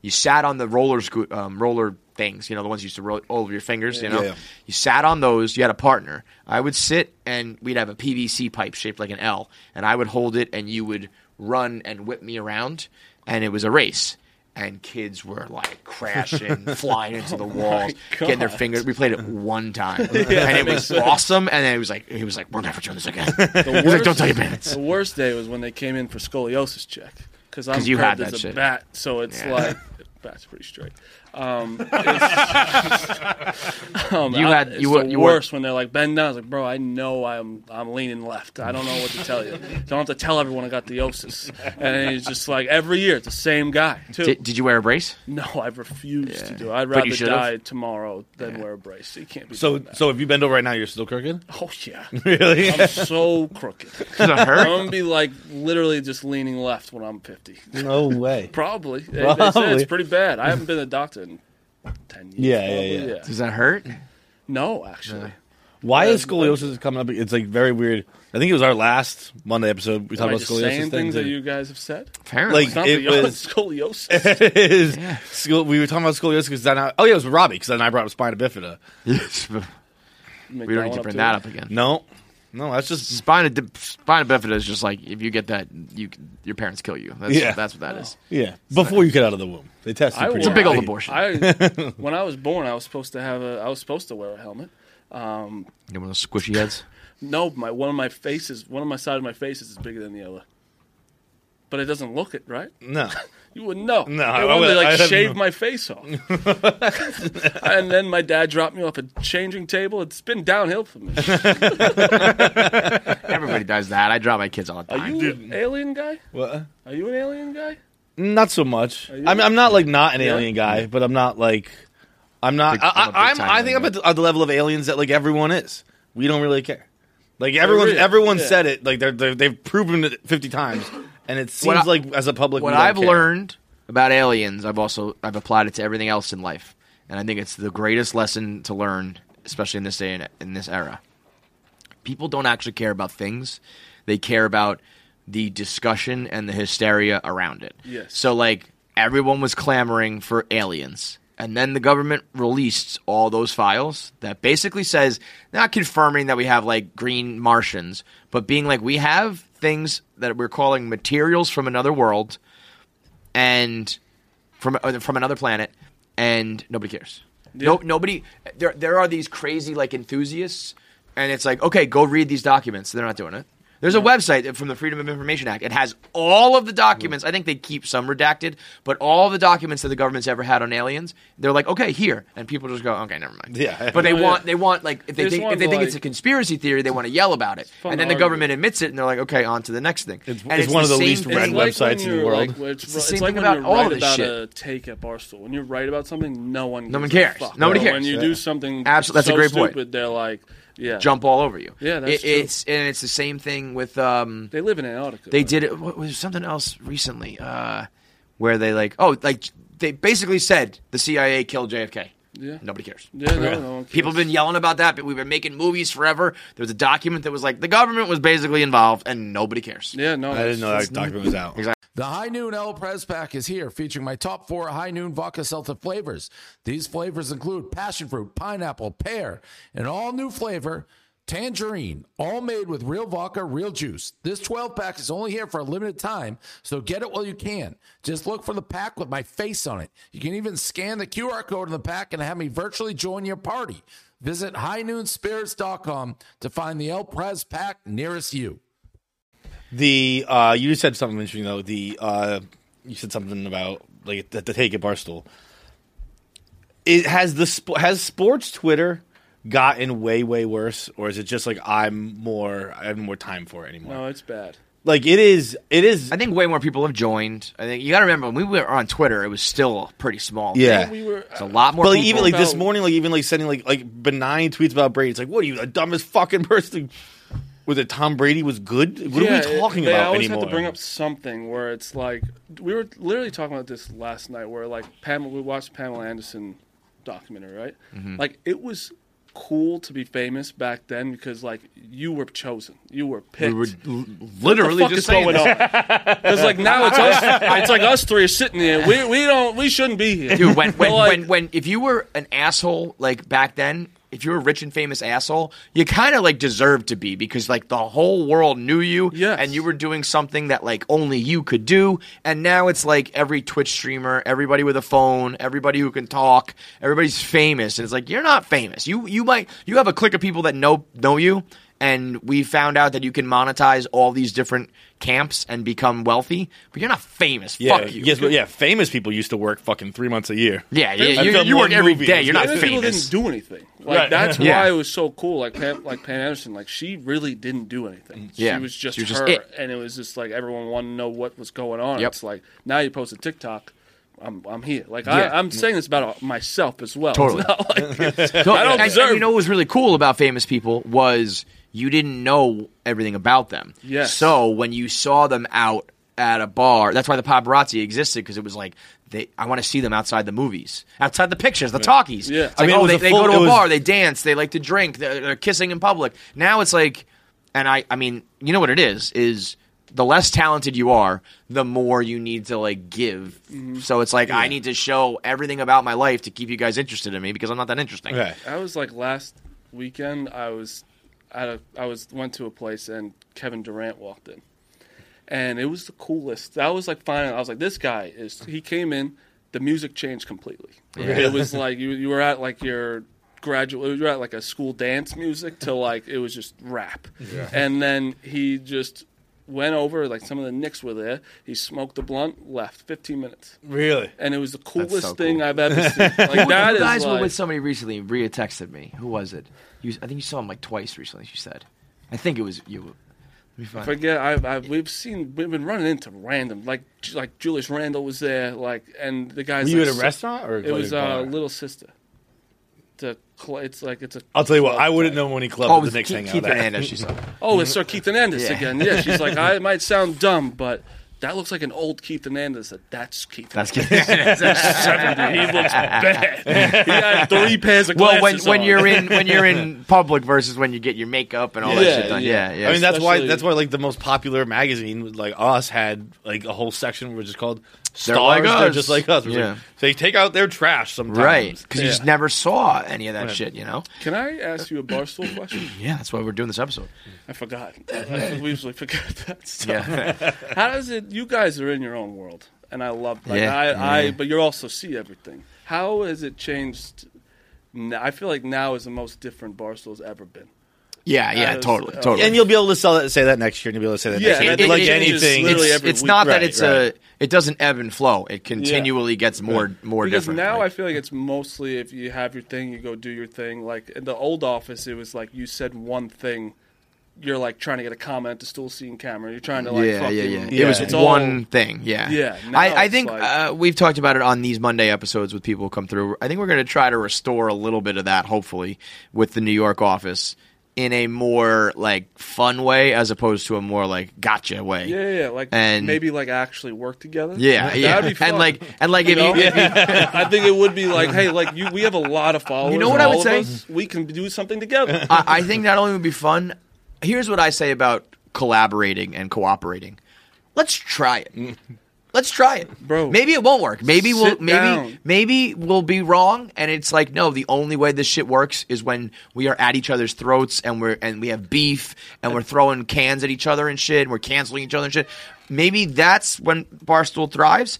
You sat on the roller sco- um, roller things, you know, the ones you used to roll over your fingers. You know, Yeah. you sat on those. You had a partner. I would sit, and we'd have a PVC pipe shaped like an L, and I would hold it, and you would run and whip me around, and it was a race. And kids were like crashing, flying into the oh walls, getting their fingers. We played it one time, and it was awesome. And then he was like, he was like, "We're never doing this again." the He's like, "Don't tell your parents." The worst day was when they came in for scoliosis check because I'm you had curved as a shit. bat, so it's Yeah. like bat's pretty straight. Um, it's- um, You I- had- it's you were- the you were- worst when they're like bend down. I was like, bro, I know I'm I'm leaning left. I don't know what to tell you. Don't have to tell everyone I got the osis. And he's just like every year, it's the same guy too. Did, did you wear a brace? no, I refuse to do. it. I'd rather should've. die tomorrow than wear a brace. You can't be So so if you bend over right now, you're still crooked. oh yeah, Really? I'm so crooked. Does it hurt? I'm gonna be like literally just leaning left when I'm 50. no way. Probably. They, they say Probably. it's pretty bad. I haven't been to a doctor in 10 years. Yeah, yeah, probably. yeah. Does that hurt? No, actually. Why is scoliosis coming up? It's like very weird. I think it was our last Monday episode. We Am talked I about just scoliosis saying things that you guys have said? Apparently. Like- It's not It the was- scoliosis. it is. Scol- we were talking about scoliosis because then I, oh yeah, it was Robbie because then I brought up spina bifida. Yes. We don't need to bring that up again. No, no, that's just Spina, di- spina bifida is just like if you get that, you your parents kill you. That's, Yeah. that's what that is. yeah. Before you get out of the womb, they test you I pretty. It's a big old abortion. I, when I was born, I was supposed to have a. I was supposed to wear a helmet. Um, you know, one of those squishy heads. No, my one of my faces, one of my side of my faces is bigger than the other. But it doesn't look it, right? No. You wouldn't know. No, they I would- to I like have shave no- my face off. and then my dad dropped me off a changing table. It's been downhill for me. Everybody does that. I drop my kids all the Are time. you an alien guy? What? Are you an alien guy? Not so much. I mean, I'm not like not an Yeah. alien guy, but I'm not like I'm not. Big- I, I'm a I, I'm. I think I'm at the, at the level of aliens that like everyone is. We don't really care. Like everyone, everyone Yeah. said it. Like they're, they're they've proven it 50 times, and it seems What I, like as a public, what I've care. learned about aliens, I've also I've applied it to everything else in life, and I think it's the greatest lesson to learn, especially in this day and in this era. People don't actually care about things; they care about the discussion and the hysteria around it. Yes. So, like everyone was clamoring for aliens. And then the government released all those files that basically says, not confirming that we have like green Martians, but being like, we have things that we're calling materials from another world and from uh, from another planet, and nobody cares. No, nobody. There, there are these crazy like enthusiasts, and it's like, okay, go read these documents. They're not doing it. There's a website from the Freedom of Information Act. It has all of the documents. Hmm. I think they keep some redacted, but all the documents that the government's ever had on aliens, they're like, okay, here, and people just go, okay, never mind. Yeah. But they want, they want like if they They think want if they to, think like- it's a conspiracy theory, they want to yell about it, fun and to then the argue. government admits it, and they're like, okay, on to the next thing. It's- And it's one of the the same least thing- read like websites in the you're, world. Like, it's, It's the it's same like thing when about you all write of this about shit. a take at Barstool. When you write about something, no one No one gives a cares. fuck. Nobody But cares. When you Yeah. do something Absolutely, that's a so great point. stupid, they're like, yeah, jump all over you. Yeah, that's It- true. It's and it's the same thing with um. They live in Antarctica. They right? did it. What was something else recently? Uh, where they like oh like they basically said the CIA killed JFK. Yeah. Nobody cares. Yeah, no, no one People have been yelling about that, but we've been making movies forever. There was a document that was like the government was basically involved, and nobody cares. Yeah, no, I didn't know that document was out. Exactly. The High Noon El Press Pack is here, featuring my top four High Noon Vodka Seltzer flavors. These flavors include passion fruit, pineapple, pear, and all new flavor, tangerine, all made with real vodka, real juice. This 12 pack is only here for a limited time, so get it while you can. Just look for the pack with my face on it. You can even scan the QR code in the pack and have me virtually join your party. Visit highnoonspirits.com to find the El Press Pack nearest you. The uh, you said something interesting though. The uh, you said something about like the, the take at Barstool. It has the has sports Twitter gotten way way worse, or is it just like I'm more I have more time for it anymore? No, it's bad. Like it is it is I think way more people have joined. I think you got to remember when we were on Twitter, it was still pretty small. Yeah. We were. it's a lot more. But like, people. even like this morning, like even like sending like like benign tweets about Brady. It's like, what are you, the dumbest fucking person? Was it Tom Brady was good? What yeah, are we talking they about always anymore? have to bring up something where it's like we were literally talking about this last night, where like Pamela, we watched Pamela Anderson documentary, right? Mm-hmm. Like it was cool to be famous back then because like you were chosen, you were picked. we were l- literally what the fuck just is saying going this. on? Because like now it's us, it's like us three are sitting here. We we don't we shouldn't be here, Dude, when But, when, like, when when if you were an asshole like back then, if you were a rich and famous asshole, you kind of like deserved to be because like the whole world knew you, Yes. and you were doing something that like only you could do. And now it's like every Twitch streamer, everybody with a phone, everybody who can talk, everybody's famous, and it's like you're not famous. You you might you have a clique of people that know know you. And we found out that you can monetize all these different camps and become wealthy, but you're not famous. yeah, Fuck you. yes, but yeah, famous people used to work fucking three months a year. Yeah, yeah, I you, filmed you work one every movie. day. You're not famous people didn't do anything. Like Right. that's Yeah. why it was so cool. Like Pam, like Pam Anderson, like she really didn't do anything. Yeah. She was just She was just her, it. and it was just like everyone wanted to know what was going on. Yep. It's like now you post a TikTok. I'm I'm here. Like Yeah. I, I'm saying this about myself as well. Totally. Like, So- I don't and- deserve- And you know what was really cool about famous people was you didn't know everything about them. Yes. So when you saw them out at a bar, that's why the paparazzi existed because it was like they. I want to see them outside the movies, outside the pictures, the talkies. Yeah. It's I like, mean, oh, they, a they full- go to it a was- bar, they dance, they like to drink, they're, they're kissing in public. Now it's like, and I, I mean, you know what it is is. The less talented you are, the more you need to like give. Mm-hmm. So it's like I need to show everything about my life to keep you guys interested in me because I'm not that interesting. Okay. I was like last weekend. I was I was went to a place and Kevin Durant walked in, and it was the coolest. That was like finally. I was like, this guy is. He came in. The music changed completely. It was like you you were at like your graduate. You were at like a school dance music to like it was just rap, and then he just went over, like some of the Knicks were there. He smoked the blunt, left. 15 minutes. Really? And it was the coolest so thing cool. I've ever seen. Like that you is guys were like- with somebody recently. Rhea texted me. Who was it? You, I think you saw him like twice recently. She said. I think it was you. Let me I find. forget. I've, I've we've seen we've been running into random like like Julius Randle was there like and the guys. Were you like, at a si- restaurant or it was a uh. Little Sister. The cl- it's like it's a. I'll tell you what. I wouldn't type. know any club Oh, the was Knicks Keith, hang out Keith at. Hernandez. She said. Oh, it's Sir Keith Hernandez Yeah. again. Yeah, she's like, I it might sound dumb, but that looks like an old Keith Hernandez. That that's Keith. That's Hernandez. That's seventy. He looks bad. He had three pairs of Well, glasses when when on. you're in when you're in public versus when you get your makeup and all that shit done. yeah. Yeah, yeah. I mean, that's why. That's why, like the most popular magazine, like us, had like a whole section which is called They're "Stars." like They're us. just like us. Yeah. like, they take out their trash sometimes. right, because you Yeah. just never saw any of that shit. You know. Can I ask you a barstool question? Yeah, that's why we're doing this episode. I forgot. we usually forget that stuff. Yeah. How does it? You guys are in your own world, and I love. Like, Yeah, I, I, yeah. but you also see everything. How has it changed? Now, I feel like now is the most different Barstool's ever been. Yeah, yeah, As- totally, uh, totally. And you'll be able to sell that, say that next year, and you'll be able to say that Yeah, next year. I think like it anything, it's, every it's week. not that it's right. a it doesn't ebb and flow. It continually gets more more because different. now Like, I feel like it's mostly if you have your thing, you go do your thing. Like in the old office, it was like you said one thing, you're like trying to get a comment to still seeing camera. You're trying to like yeah, fucking, yeah, yeah, Yeah. It was It's all- one thing. Yeah, Yeah, I, I think like- uh, we've talked about it on these Monday episodes with people who come through. I think we're going to try to restore a little bit of that, hopefully, with the New York office in a more like fun way as opposed to a more like gotcha way. Yeah, yeah, yeah, like And- maybe like actually work together. Yeah, That'd yeah. be fun. And like and like if You know? you, if you I think it would be like, hey, like you, we have a lot of followers. You know what I would say? us. We can do something together. I, I think not only would be fun. Here's what I say about collaborating and cooperating. Let's try it. Let's try it, Bro, Maybe it won't work. Maybe we'll maybe down. maybe we'll be wrong, and it's like no. The only way this shit works is when we are at each other's throats and we're and we have beef and we're throwing cans at each other and shit. And we're canceling each other and shit. Maybe that's when Barstool thrives.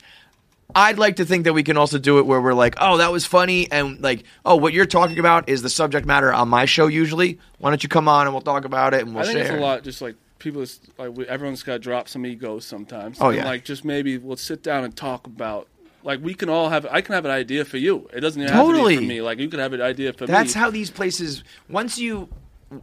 I'd like to think that we can also do it where we're like, oh, that was funny, and like, oh, what you're talking about is the subject matter on my show usually. Why don't you come on and we'll talk about it and we'll I think share. it's a lot. Just like people, is- like we, everyone's got to drop some egos sometimes. Oh, And, yeah. like just maybe we'll sit down and talk about. Like we can all have. I can have an idea for you. It doesn't even have to Totally. be for me. Like you can have an idea for That's me. That's how these places. Once you,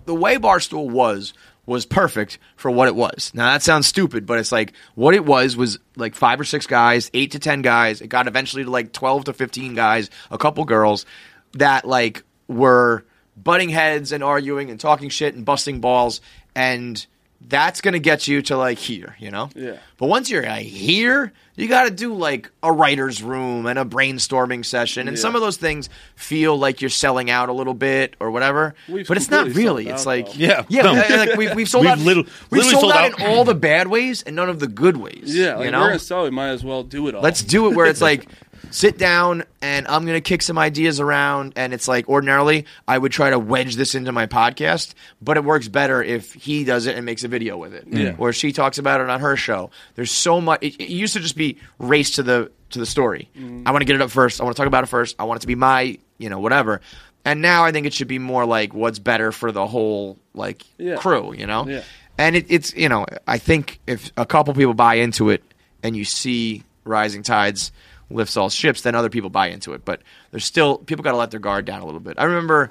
the way Barstool was was perfect for what it was. Now that sounds stupid, but it's like what it was was like five or six guys, eight to ten guys. It got eventually to like twelve to fifteen guys, a couple girls that like were butting heads and arguing and talking shit and busting balls and. That's gonna get you to like here, you know. Yeah. But once you're like here, you got to do like a writer's room and a brainstorming session, and Yeah. some of those things feel like you're selling out a little bit or whatever. We've but it's not really. It's out, like though. Yeah, yeah. no. we- like we've, we've sold We've out. little- we've sold, sold out, out. in all the bad ways and none of the good ways. yeah, like you know. we're gonna sell. We might as well do it all. Let's do it where it's like sit down and I'm going to kick some ideas around and it's like ordinarily I would try to wedge this into my podcast, but it works better if he does it and makes a video with it. Yeah. Or she talks about it on her show. There's so much it, it used to just be race to the to the story. Mm-hmm. I want to get it up first. I want to talk about it first. I want it to be my, you know, whatever. And now I think it should be more like what's better for the whole like Yeah. crew, you know? Yeah. And it, it's you know I think if a couple people buy into it and you see rising tides lifts all ships, then other people buy into it. But there's still people got to let their guard down a little bit. I remember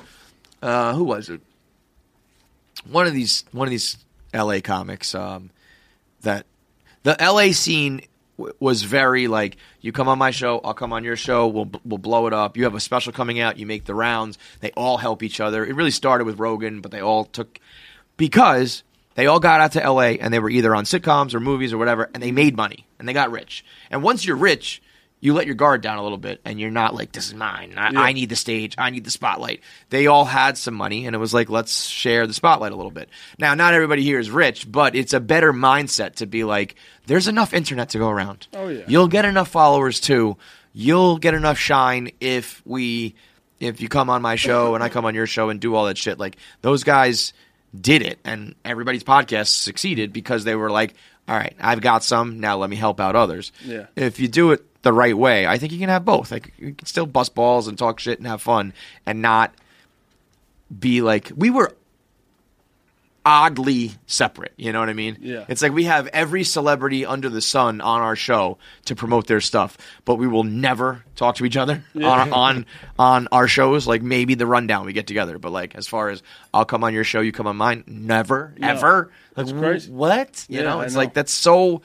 uh, who was it? One of these one of these L.A. comics um, that the L.A. scene w- was very like you come on my show, I'll come on your show, we'll we'll blow it up. You have a special coming out, you make the rounds. They all help each other. It really started with Rogan, but they all took because they all got out to LA and they were either on sitcoms or movies or whatever, and they made money and they got rich. And once you're rich, you let your guard down a little bit and you're not like, this is mine. I, I need the stage. I need the spotlight. They all had some money and it was like, let's share the spotlight a little bit. Now, not everybody here is rich, but it's a better mindset to be like, there's enough internet to go around. Oh, yeah. You'll get enough followers too. You'll get enough shine if we if you come on my show and I come on your show and do all that shit. Like those guys did it and everybody's podcast succeeded because they were like, All right, I've got some, now let me help out others. Yeah. If you do it the right way, I think you can have both. Like you can still bust balls and talk shit and have fun and not be like we were oddly separate. You know what I mean? Yeah. It's like we have every celebrity under the sun on our show to promote their stuff, but we will never talk to each other on, on on our shows. Like maybe the rundown we get together, but like as far as I'll come on your show, you come on mine, never, No. ever. Like That's crazy. what? You Yeah, know, it's know. like that's so.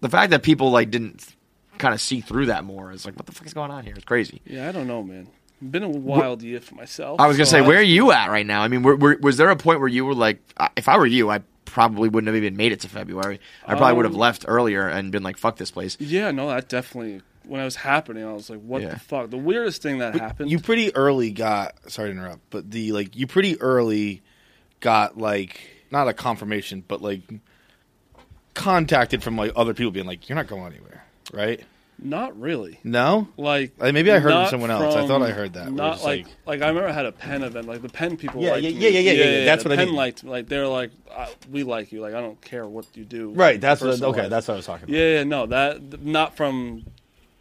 The fact that people like didn't kind of see through that more It's like, what the fuck is going on here? It's crazy. Yeah, I don't know, man. Been a wild year for myself. I was gonna so say, where are you at right now? I mean, were, were, was there a point where you were like, I- if I were you, I probably wouldn't have even made it to February. I probably would have Um, left earlier and been like, fuck this place. Yeah, no, that definitely. When it was happening, I was like, "What Yeah. the fuck?" The weirdest thing that happened. You pretty early got sorry to interrupt, but the like you pretty early got like not a confirmation, but like contacted from like other people being like, You're not going anywhere, right? Not really. No? Like Uh, maybe I heard from not someone else. I thought I heard that. Where Not it's like, like I remember I had a Penn event. Like the Penn people. Yeah, liked yeah, me. yeah, yeah, yeah, yeah, that's the what I Penn mean. liked. Like they're like, uh, we like you. Like I don't care what you do. Right, that's what Personal okay, life. that's what I was talking about. Yeah, yeah, no, that not from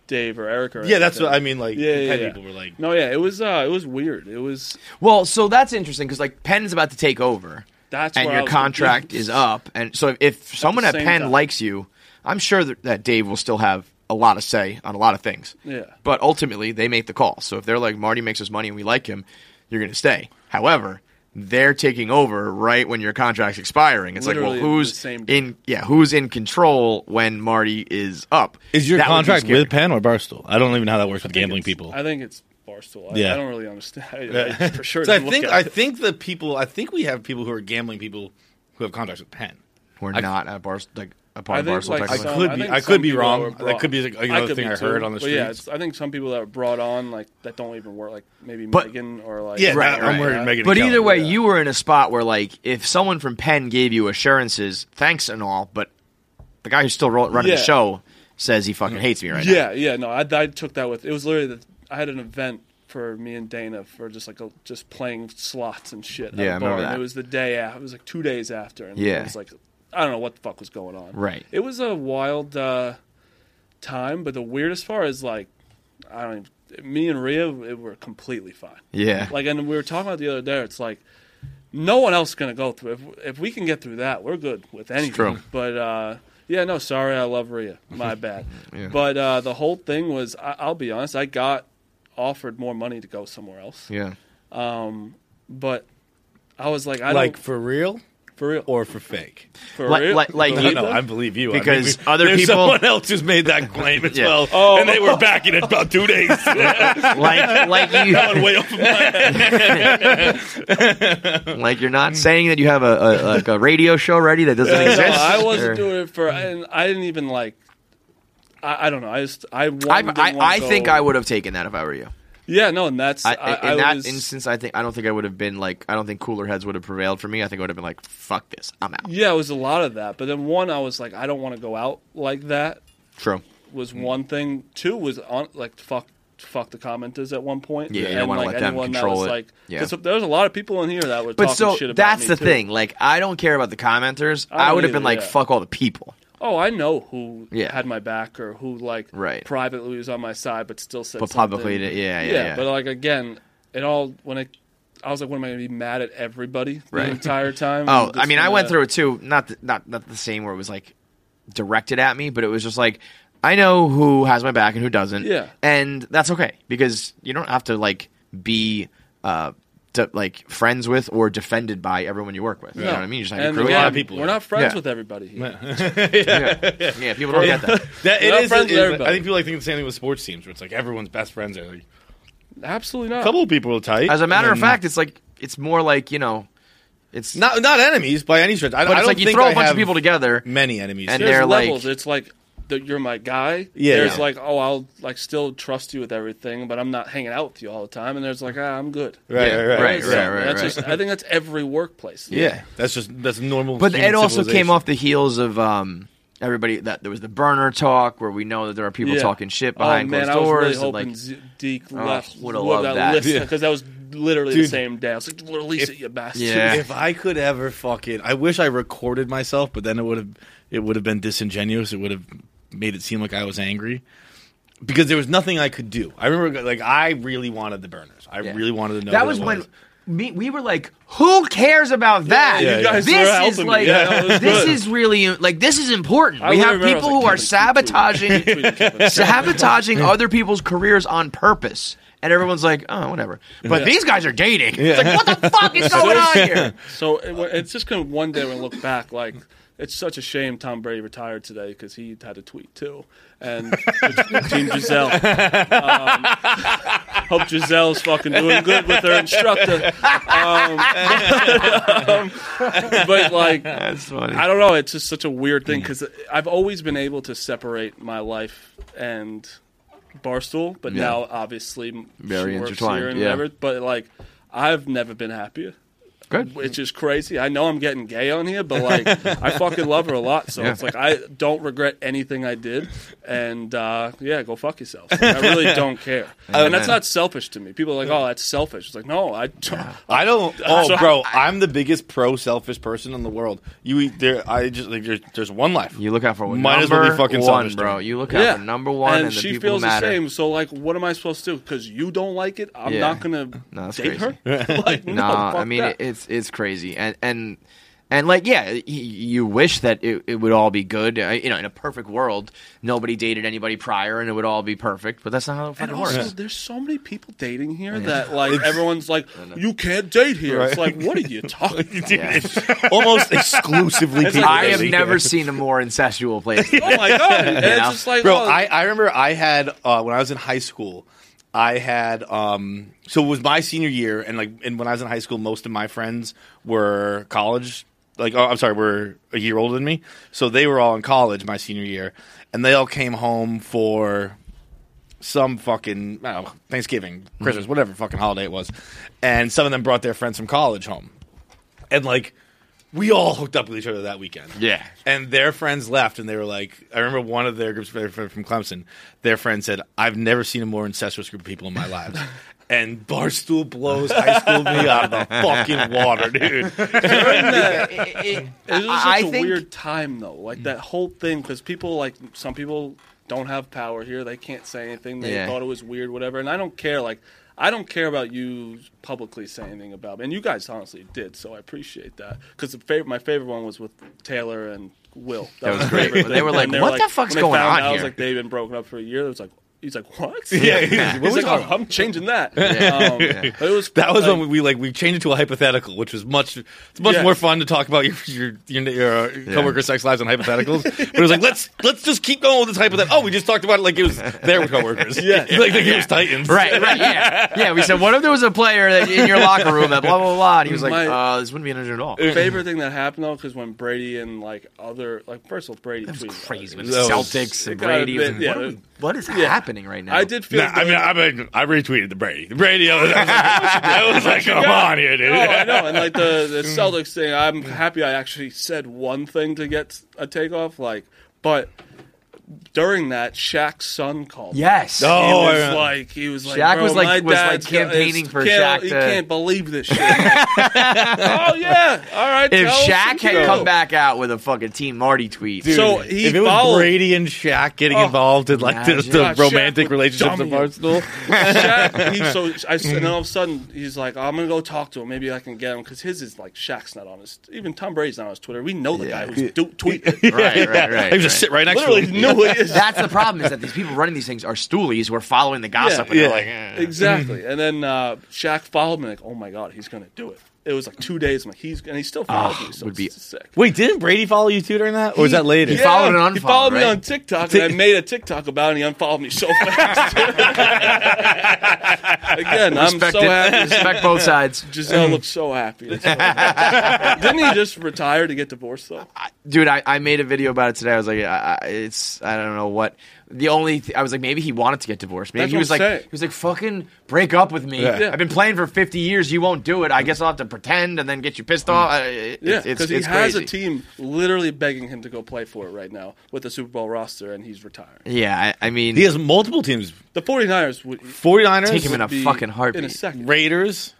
Dave or Eric or. Yeah, that's what I mean, like, yeah, yeah, Penn yeah. people were like- no, yeah, it was, uh, it was weird. It was. Well, so that's interesting because like Penn's about to take over, That's and where I your was contract is up, and so if, if someone at same Penn time. likes you, I'm sure that, that Dave will still have a lot of say on a lot of things. Yeah. But ultimately, they make the call. So if they're like Marty makes us money and we like him, you're going to stay. However, they're taking over right when your contract's expiring. It's Literally like, well, who's same in? Yeah, who's in control when Marty is up? Is your That contract with Penn or Barstool? I don't even know how that works with I think gambling people. I think it's Barstool. I, Yeah. I don't really understand. I, I for sure. So I think I it. think the people I think we have people who are gambling people who have contracts with Penn. We're I- not at Bar like a part I think Barstool. like technically. some- could be- think I could be wrong. were That could be, like, I another could thing be I heard too. on the street. yeah, I think some people that were brought on like that don't even work, like maybe But- Megan or like Yeah, Right, that- I'm right, worried right. Megan But either Kelly. way, you were in a spot where, like, if someone from Penn gave you assurances, thanks and all, but the guy who's still ro- running the show says he fucking hates me right now. yeah, yeah. No, I, I took that with. It was literally that I had an event for me and Dana for just like a, just playing slots and shit. Yeah, a I remember that. And it was the day after. It was like two days after. And Yeah. it was like I don't know what the fuck was going on. Right. It was a wild uh, time, but the weirdest part is like I don't. Even, me and Rhea, it were completely fine. Yeah. Like, and we were talking about the other day. It's like no one else is gonna go through. If if we can get through that, we're good with anything. true. But uh, yeah, no, sorry, I love Rhea. My bad. Yeah. But uh, the whole thing was, I, I'll be honest, I got offered more money to go somewhere else. Yeah. Um, but I was like, I like don't for real for real or for fake? for Like- real. like- like For you-? No, I believe you Because I mean, other there's people- someone else who's made that claim as Yeah. well, Oh. and they were backing it about two days. Like, like you, that one way off of my like you're not saying that you have a, a like a radio show ready that doesn't no, exist. I wasn't Or- doing it for, and I didn't even like. I, I don't know. I just I I, I, I think I would have taken that if I were you. Yeah, no, and that's I, I, in that was, instance, I think I don't think I would have been like I don't think cooler heads would have prevailed for me. I think I would have been like, "Fuck this, I'm out." Yeah, it was a lot of that. But then one, I was like, I don't want to go out like that. True. Was one thing. Two was on like fuck fuck the commenters at one point. Yeah, and like let them anyone that control was it. like, Yeah. there was a lot of people in here that were But talking so shit about that's the too. thing. Like, I don't care about the commenters. I I, would have been like, yeah. "Fuck all the people." Oh, I know who Yeah. had my back or who like Right. privately was on my side, but still said. But publicly, something. yeah, yeah, yeah. But like again, it all when it. I was like, "What am I going to be mad at everybody Right. the entire time?" Oh, I mean, I wanna- went through it too. Not the, not not the same where it was like directed at me, but it was just like I know who has my back and who doesn't. Yeah. and that's okay because you don't have to like be uh to, like friends with or defended by everyone you work with. You know what I mean? You just have and your crew. again, lot of people We're are. not friends Yeah. with everybody here. yeah. yeah, people don't get that. That, We're not is, friends it with is- everybody. I think people like think the same thing with sports teams, where it's like everyone's best friends are. Like, Absolutely not. a couple of people are tight. As a matter and of then- fact, it's like it's more like you know, it's not not enemies by any stretch. I, but I it's don't like you think throw I a bunch of people together. Many enemies. And There's they're like- levels. it's like the, you're my guy. Yeah. There's Yeah. like, oh, I'll like still trust you with everything, but I'm not hanging out with you all the time. And there's like, ah, I'm good. right, Yeah, right, right, right, So right, right, that's right. Just, I think that's every workplace. Yeah, that's just that's normal. But human it also came off the heels of um, everybody that there was the burner talk where we know that there are people Yeah. talking shit Oh behind man, closed I was doors. really and, hoping like, Z- Deke Oh, would've loved that. Because that was literally Dude. the same day. I was like, release it, you bastard. Yeah. If I could ever fucking, I wish I recorded myself, but then it would have, it would have been disingenuous. It would have made it seem like I was angry because there was nothing I could do. I remember, like, I really wanted the burners. I Yeah. really wanted to know that who was it when me, we were like, who cares about that? you guys this is me. like, Yeah, this good. is really like this is important. I we have remember I was people like, who are sabotaging sabotaging other people's careers on purpose. And everyone's like, oh, whatever. But Yeah. these guys are dating. It's like, what the fuck is going on here? So it, it's just gonna one day when we look back, like it's such a shame Tom Brady retired today because he had a tweet too, and Team Gisele. Um, hope Gisele's fucking doing good with her instructor. Um, um, but like, That's funny. I don't know. It's just such a weird thing because I've always been able to separate my life and Barstool, but Yeah. now obviously Very she works intertwined, here and yeah. whatever. But like, I've never been happier Good. which is crazy. I know I'm getting gay on here, but like I fucking love her a lot. So Yeah. it's like I don't regret anything I did, and uh, yeah, go fuck yourself. Like, I really don't care, and that's man. not selfish to me. People are like, oh, that's selfish. It's like no, I. don't. I don't. Oh, So- bro, I'm the biggest pro selfish person in the world. You eat there. I just like there's, there's one life. You look out for one. Might as well number be fucking one, selfish, bro. dude. You look out Yeah, for number one, and, and, the she people feels who matter. the same. So like, what am I supposed to do? Because you don't like it, I'm Yeah. not gonna No, that's date crazy. her. like, no, No, I fuck mean that. it, it's it's crazy, and and and like yeah, you wish that it, it would all be good. Uh, You know, in a perfect world, nobody dated anybody prior, and it would all be perfect. But that's not how it And fucking also, works. there's so many people dating here that like everyone's like, you can't date here. It's like, what are you talking? about? Yeah. Almost exclusively. People like- I have dating. never seen a more incestual place. Oh my god! And You it's just like, bro. oh, I, I remember I had uh, when I was in high school. I had um so it was my senior year, and like and when I was in high school, most of my friends were college. Like oh, I'm sorry, were a year older than me, so they were all in college my senior year, and they all came home for some fucking know, Thanksgiving, Christmas, whatever fucking holiday it was, and some of them brought their friends from college home, and like we all hooked up with each other that weekend. Yeah. And their friends left, and they were like, I remember one of their groups their from Clemson. Their friend said, "I've never seen a more incestuous group of people in my lives." And Barstool blows high school me out of the fucking water, dude. It was just I such a think- weird time though, like that mm. whole thing, because people like some people don't have power here; they can't say anything. They Yeah. thought it was weird, whatever. And I don't care. Like I don't care about you publicly saying anything about me. And you guys honestly did, so I appreciate that. Because favorite, my favorite one was with Taylor and Will. That was my great. They were like, And "What the fuck's going on out, I was like, they've been broken up for a year. It was like. He's like, what? Yeah, He's what was like, oh, I'm changing that. Yeah. Um, Yeah. It was That was like, when we, we like we changed it to a hypothetical, which was much it's much Yeah. more fun to talk about your your your, your uh, coworker sex lives and hypotheticals. but it was like let's let's just keep going with this hypothetical. Oh, we just talked about it like it was their coworkers. Yeah. like, like it was Titans. Right, right, yeah, yeah. We said, what if there was a player that in your locker room that blah blah blah? And he was like, My- uh, this wouldn't be an injury at all. favorite thing that happened though, because when Brady and like other like first of all Brady That was tweeted crazy with the Celtics and it Brady. bit- and yeah, what, are we- what is yeah. happening right now? I did feel. Nah, I mean, I mean, I retweeted the Brady. The Brady. I was, I was like, I was like come on here, dude. Oh, I know, and like the the Celtics thing, I'm happy I actually said one thing to get a takeoff. Like, but during that, Shaq's son called. me. Yes. he Oh, was yeah. like he was like Shaq was like- my was, like, campaigning is- for can't- Shaq He to- can't believe this shit. oh yeah, all right. if Shaq had go. come back out with a fucking Team Marty tweet, Dude, So he if it was followed- Brady and Shaq getting Oh, involved in like the, imagine. the God, Shaq romantic would relationships of dumb you. Barstool, Shaq, he, so I, and then all of a sudden he's like, I'm gonna go talk to him. Maybe I can get him because his is like Shaq's not on his. Even Tom Brady's not on his Twitter. We know the Yeah. guy who's do, tweeting. right, right, right. he was just right. sit right next Literally to him. knew who he is. That's the problem is that these people running these things are stoolies who are following the gossip. Yeah. and they're Yeah. like, eh. Exactly. And then uh, Shaq followed me like, oh my god, he's gonna do it. It was like two days. I'm like, he's and he still ah, follows Oh, me. So would be- sick. Wait, didn't Brady follow you too during that, or was that later? He followed and He unfollowed, followed me on TikTok, and I made a TikTok about it. and He unfollowed me so fast. Again, I'm respect so it. happy. Respect both sides, Gisele looks so happy. It's so- Didn't he just retire to get divorced though? dude. I, I made a video about it today. I was like, I, I, it's I don't know what. The only th- I was like, maybe he wanted to get divorced. Maybe That's he was like, saying. he was like, fucking break up with me. Yeah. I've been playing for fifty years. You won't do it. I guess I'll have to pretend and then get you pissed off. Uh, it- Yeah, it's, it's, because he it's has crazy. a team literally begging him to go play for it right now with the Super Bowl roster, and he's retiring. Yeah, I, I mean, He has multiple teams: The 49ers would 49ers, Take him in a be fucking in heartbeat. a second. Raiders,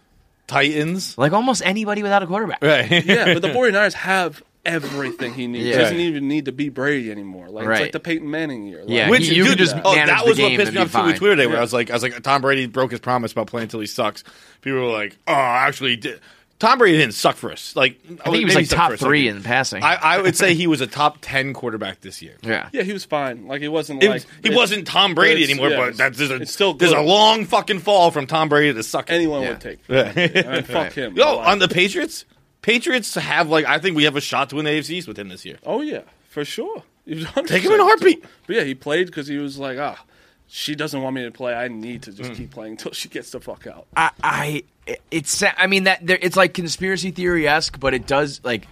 Titans. like almost anybody without a quarterback. Right. Yeah, but the 49ers have everything he needs. Yeah. He doesn't even need to be Brady anymore. Like it's like the Peyton Manning year. Like, Yeah, Which you- you just oh, that was what pissed me off fine. Twitter day where Yeah. I was like, I was like, Tom Brady broke his promise about playing until he sucks. People were like, oh, actually, did. Tom Brady didn't suck for us. Like I think oh, he was like top three in passing. I, I would say he was a top ten quarterback this year. yeah. Yeah, he was fine. Like he wasn't It like was- he wasn't Tom Brady anymore, yeah, but that's there's a, still there's a long fucking fall from Tom Brady to suck. anyone Yeah. would take. Yeah. I mean, fuck him. Yo, on the Patriots, Patriots have like I think we have a shot to win the AFC East with him this year. oh yeah, for sure. He was Take him in a 100%. heartbeat. But yeah, he played because he was like, ah, she doesn't want me to play. I need to Mm. just keep playing until she gets the fuck out. I, I it's I mean that there, it's like conspiracy theory esque, but it does like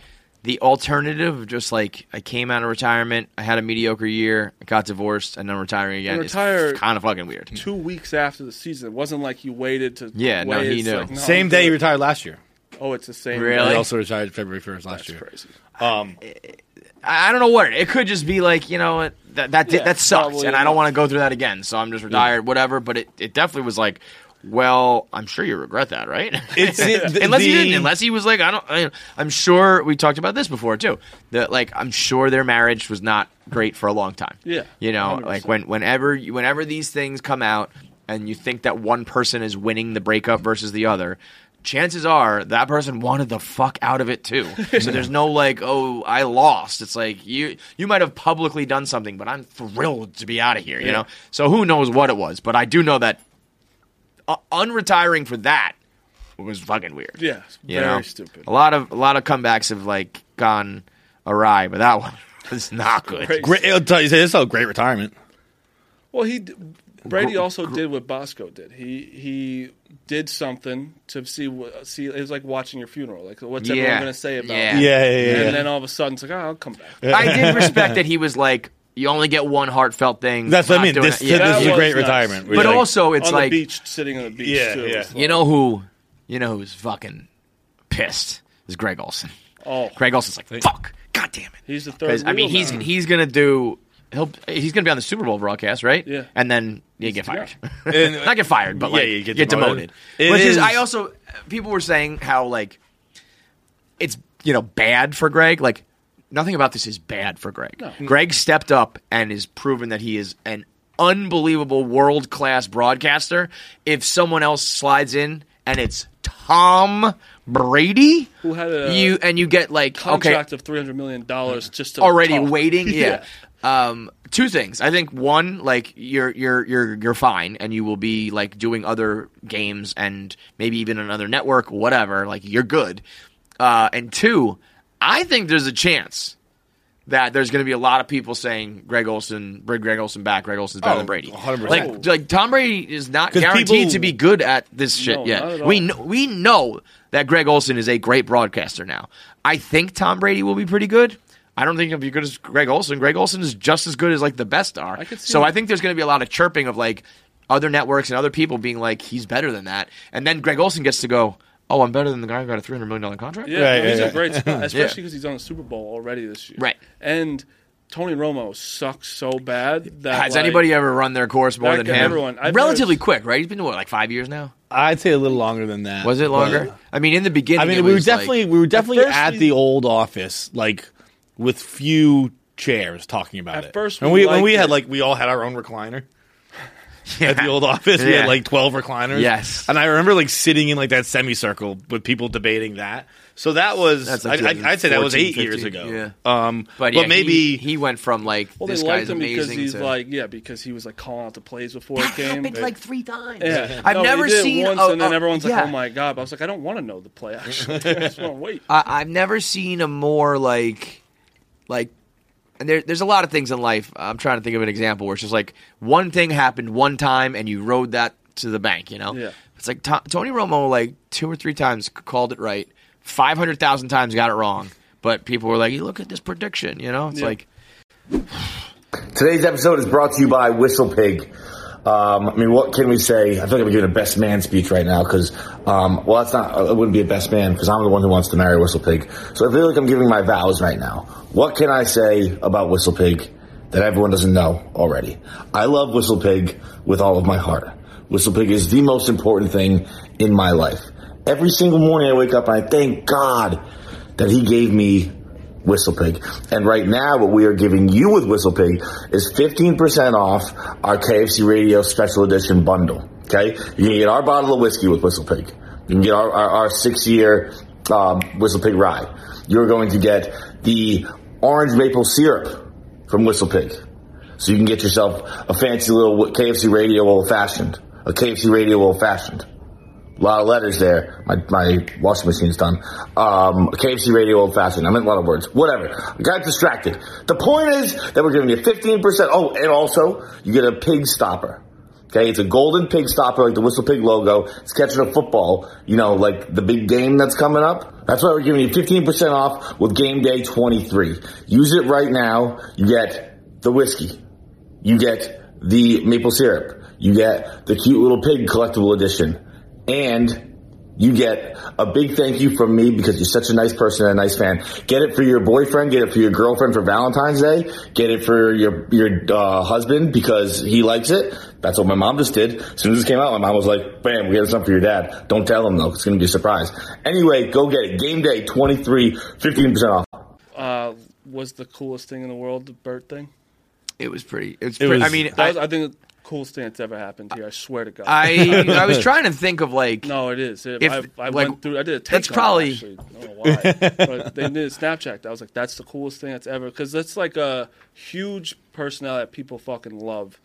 the alternative of just like I came out of retirement, I had a mediocre year, I got divorced, and then retiring again. And is retire- kind of fucking weird. Two weeks after the season, it wasn't like you waited to. Yeah, no, he It's knew. like, no, Same I'm day he retired last year. Oh, it's the same. Really? He also retired February first last That's year. crazy. Um, I, I don't know what it could just be like. You know what that that Yeah, that sucks, probably and I don't enough. want to go through that again. So I'm just retired, whatever. But it, it definitely was like. Well, I'm sure you regret that, right? It's it- the- unless he the- didn't. Unless he was like, I don't. I, I'm sure we talked about this before too. That like, I'm sure their marriage was not great for a long time. Yeah, you know, 100%. like when whenever you- whenever these things come out, and you think that one person is winning the breakup versus the other. Chances are that person wanted the fuck out of it too. So there's no like, oh, I lost. It's like you you might have publicly done something, but I'm thrilled to be out of here. You Yeah. know. So who knows what it was? But I do know that uh, unretiring for that was fucking weird. Yeah, it's You very know? stupid. A lot of a lot of comebacks have like gone awry, but that one was not good. Great. great. I'll tell you, this is a great retirement. Well, he d- Brady also did what Bosco did. He he did something to see what see. It was like watching your funeral. Like, what's everyone Yeah. going to say about? Yeah. it? Yeah, yeah, yeah. And then all of a sudden, it's like, oh, I'll come back. I did respect that he was like, you only get one heartfelt thing. That's what I Not mean. doing This, it. Yeah. this is That a great was nuts. retirement. But like, also, it's on like the beach, sitting on the beach. Yeah, too. yeah. It's you know who, you know who's fucking pissed is Greg Olsen. oh, Greg Olsen's like, fuck, god damn it. he's the third. I mean, wheel he's now. he's gonna do. He'll he's gonna be on the Super Bowl broadcast, right? Yeah. And then you get fired. And- Not get fired, but Yeah, like you get get, demoted. demoted. Which is, is- I also people were saying how like it's you know bad for Greg. Like nothing about this is bad for Greg. Greg stepped up and is proven that he is an unbelievable world class broadcaster. If someone else slides in and it's Tom Brady, Who had a you and you get like okay, contract of three hundred million dollars just to already talk. waiting. Yeah. Um, two things. I think one, like you're you're you're you're fine, and you will be like doing other games and maybe even another network, whatever. Like you're good. Uh, and two, I think there's a chance that there's going to be a lot of people saying Greg Olsen, bring Greg Olsen back. Greg Olsen's better Oh, than Brady. 100%. Like like Tom Brady is not guaranteed people- to be good at this shit No, yet. not at all. We know, we know that Greg Olsen is a great broadcaster now. I think Tom Brady will be pretty good. I don't think he'll be good as Greg Olsen. Greg Olsen is just as good as like the best are. I could see so that. I think there's going to be a lot of chirping of like other networks and other people being like he's better than that, and then Greg Olsen gets to go. Oh, I'm better than the guy who got a three hundred million dollar contract. Yeah, Right, no, he's right, a right. great spot, especially because he's on the Super Bowl already this year. Right. And Tony Romo sucks so bad that Has like, anybody ever run their course more than him? everyone. I've Relatively never- quick, right? He's been to what, like five years now. I'd say a little longer than that. Was it longer? But- I mean, in the beginning, I mean, it we were was like- definitely we were definitely first at the old office, like with few chairs talking about At it. first and we we when we liked had like we all had our own recliner. At the old office, we Yeah. had like twelve recliners. Yes. and I remember like sitting in like that semicircle with people debating that. So that was, That's like I, I, I'd say that was 14, eight years 15, ago. yeah. Um, But, but, yeah, maybe he, he went from like Well, this they guy's liked him because amazing he's to like, yeah, because he was like calling out the plays before that he came. happened They- like three times. yeah. I've No, he never did it seen once, a- and then a- everyone's yeah. like, "Oh my god!" But I was like, "I don't want to know the play. Actually, I just want to wait." I, I've never seen a more like, like, and there, there's a lot of things in life. I'm trying to think of an example where it's just like one thing happened one time and you rode that to the bank. You know, Yeah. It's like To- Tony Romo like two or three times called it right, five hundred thousand times got it wrong, but people were like, "You look at this prediction." You know, it's Yeah. like Today's episode is brought to you by Whistle Pig. Um, I mean, what can we say? I feel like I'm giving a best man speech right now because, um, well, that's not, it wouldn't be a best man because I'm the one who wants to marry Whistle Pig. So I feel like I'm giving my vows right now. What can I say about Whistle Pig that everyone doesn't know already? I love Whistle Pig with all of my heart. Whistle Pig is the most important thing in my life. Every single morning I wake up and I thank God that he gave me WhistlePig. And right now, what we are giving you with WhistlePig is 15% off our KFC Radio Special Edition bundle. Okay? You can get our bottle of whiskey with WhistlePig. You can get our, our, our six year um, WhistlePig rye. You're going to get the orange maple syrup from WhistlePig. So you can get yourself a fancy little KFC Radio old fashioned. A KFC Radio old fashioned. A lot of letters there. My, my washing machine's done. Um, KFC Radio old fashioned. I meant a lot of words. Whatever. I got distracted. The point is that we're giving you 15%. Oh, and also, you get a pig stopper. Okay, it's a golden pig stopper like the Whistle Pig logo. It's catching a football, you know, like the big game that's coming up. That's why we're giving you 15% off with Game Day 23. Use it right now. You get the whiskey. You get the maple syrup. You get the cute little pig collectible edition. And you get a big thank you from me because you're such a nice person and a nice fan. Get it for your boyfriend. Get it for your girlfriend for Valentine's Day. Get it for your your uh, husband because he likes it. That's what my mom just did. As soon as it came out, my mom was like, "Bam, we got something for your dad." Don't tell him though; it's going to be a surprise. Anyway, go get it. Game day 23, 15 percent off. Uh, was the coolest thing in the world the Burt thing? It was pretty. It was. It pretty, was- I mean, That was, I, I think the coolest thing that's ever happened here. I swear to God. I I was trying to think of like No, it is. It, If, I, I like, went through. I did a take that's probably- actually. I don't know why, but they did a Snapchat. I was like, that's the coolest thing that's ever because that's like a huge personality that people fucking love.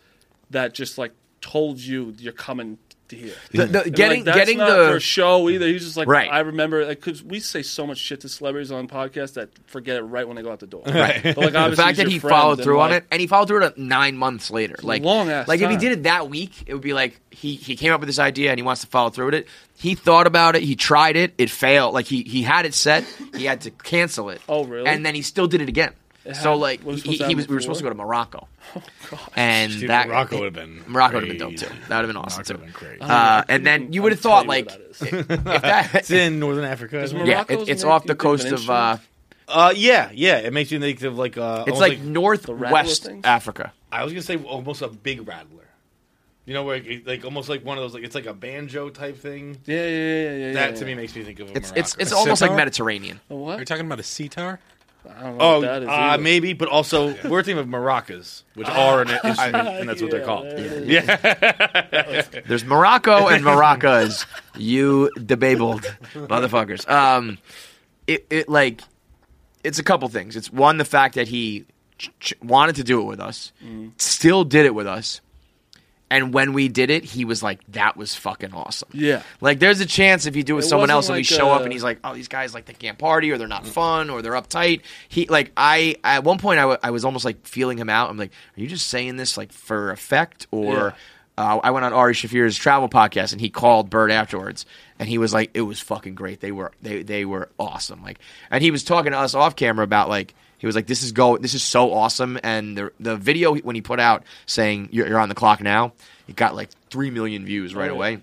That just like told you you're coming to hear. The- the- getting- like, that's getting not the- for show either. He's just like Right. I remember like because we say so much shit to celebrities on podcasts that forget it right when they go out the door. Right. But like the fact that he friend followed and, through on like, it, and he followed through on it nine months later. Like long ass Like if he did it that week, it would be like he he came up with this idea and he wants to follow through with it. He thought about it. He tried it. It failed. Like he he had it set. He had to cancel it. Oh, really? And then he still did it again. It so had- like was he, supposed to he was we were supposed to go to before? Morocco. And Dude, that Morocco would've been Morocco would have been dope crazy. too. That would have been awesome Morocco too. would've been great. Uh, and then you would have thought like if that It's in Northern Africa. Isn't it? yeah, Morocco's it, it's make off the think of an coast of uh, Uh, yeah, yeah. It makes you think of like uh, it's almost like rattler northwest things? Africa. I was gonna say almost a big rattler. You know, where it, like almost like one of those like it's like a banjo type thing. Yeah, yeah, yeah, yeah. yeah That yeah. to me makes me think of a It's it's Morocco. it's A almost like sitar? Mediterranean. A Are you what? talking about a sitar? I don't know Oh, what that is. uh, maybe, but also we're thinking of maracas, which are an instrument, and that's what they're called. there it Yeah, There's Morocco and Maracas. you debabled motherfuckers. Um, it, it like it's a couple things. It's one the fact that he ch- ch- wanted to do it with us, still did it with us, and when we did it, he was like, "That was fucking awesome." Yeah. Like, there's a chance if you do it with It someone else and we like, show up and he's like, "Oh, these guys like they can't party or they're not fun or they're uptight." He like I at one point I, w- I was almost like feeling him out. I'm like, "Are you just saying this like for effect or?" Uh, I went on Ari Shaffir's travel podcast and he called Bert afterwards and he was like, "It was fucking great. They were they they were awesome." Like, and he was talking to us off camera about like he was like, "This is go. This is so awesome." And the the video when he put out saying you're, you're on the clock now, it got like three million views right Oh, yeah. away.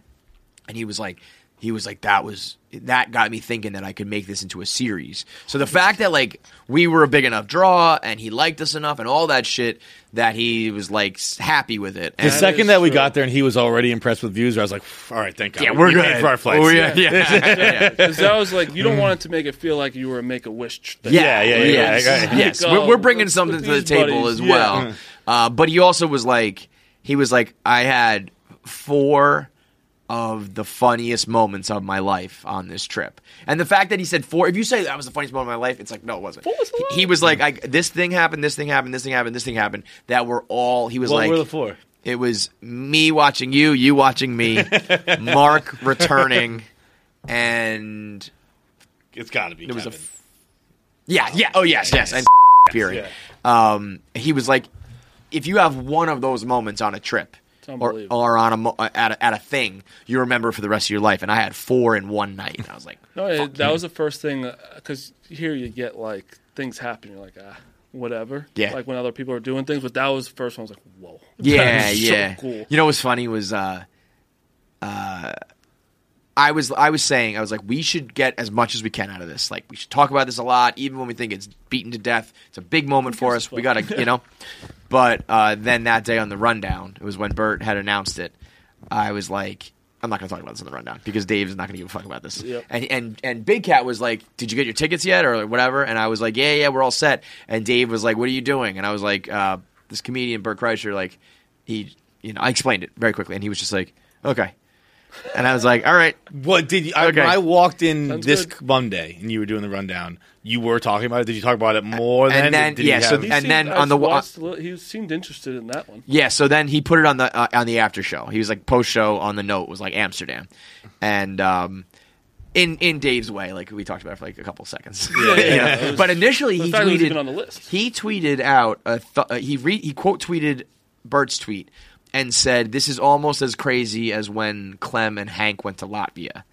And he was like, he was like, that was that got me thinking that I could make this into a series. So the fact that like we were a big enough draw and he liked us enough and all that shit that he was like happy with it. The second is that we true. got there and he was already impressed with views, I was like, "All right, thank God, yeah, We- we're we good for our flights." Oh, yeah, yeah, yeah. Because that was like you don't want it to make it feel like you were a make a wish. thing. Yeah, yeah, yeah, yes, yeah, yeah. yes. Like, We're, we're oh, bringing something to the table buddies, as yeah. well. Uh, but he also was like, he was like, I had four of the funniest moments of my life on this trip. And the fact that he said four, if you say that was the funniest moment of my life, it's like, no, it wasn't. was He- he was like, I, this thing happened, this thing happened, this thing happened, this thing happened. That were all, he was What like, were the four? it was me watching you, you watching me, Mark returning, and It's got to be. It was a Kevin. yeah, yeah. Oh yes, yes. And period. Um, he was like, if you have one of those moments on a trip or, or on a at a at a thing, you remember for the rest of your life. And I had four in one night. And I was like, No, it, that was the first thing because here you get like things happen. You're like ah, whatever. Yeah. Like when other people are doing things, but that was the first one. I was like, whoa. yeah, That is so yeah. cool. You know what's funny was uh, uh, I was I was saying I was like we should get as much as we can out of this. Like we should talk about this a lot, even when we think it's beaten to death. It's a big moment for us. We gotta, you know. But uh, then that day on the rundown, it was when Bert had announced it. I was like, I'm not going to talk about this on the rundown because Dave's not going to give a fuck about this. Yep. And and and Big Cat was like, "Did you get your tickets yet?" or whatever. And I was like, "Yeah, yeah, we're all set." And Dave was like, "What are you doing?" And I was like, uh, "This comedian Bert Kreischer, like, he, you know, I explained it very quickly, and he was just like, okay." And I was like, "All right." What did you? I, Okay. When I walked in Sounds this good. Monday and you were doing the rundown, you were talking about it. Did you talk about it more And than? then- did yeah, you so- have- He and seemed- then I on the wa- watched a little- he seemed interested in that one. Yeah, so then he put it on the uh, on the after show. He was like post show on the note was like Amsterdam, and um, in in Dave's way, like we talked about it for like a couple seconds. Yeah, yeah, You know? it was- but initially the he fact it was tweeted even on the list. he tweeted out a th- uh, he re- he quote tweeted Bert's tweet and said this is almost as crazy as when Clem and Hank went to Latvia.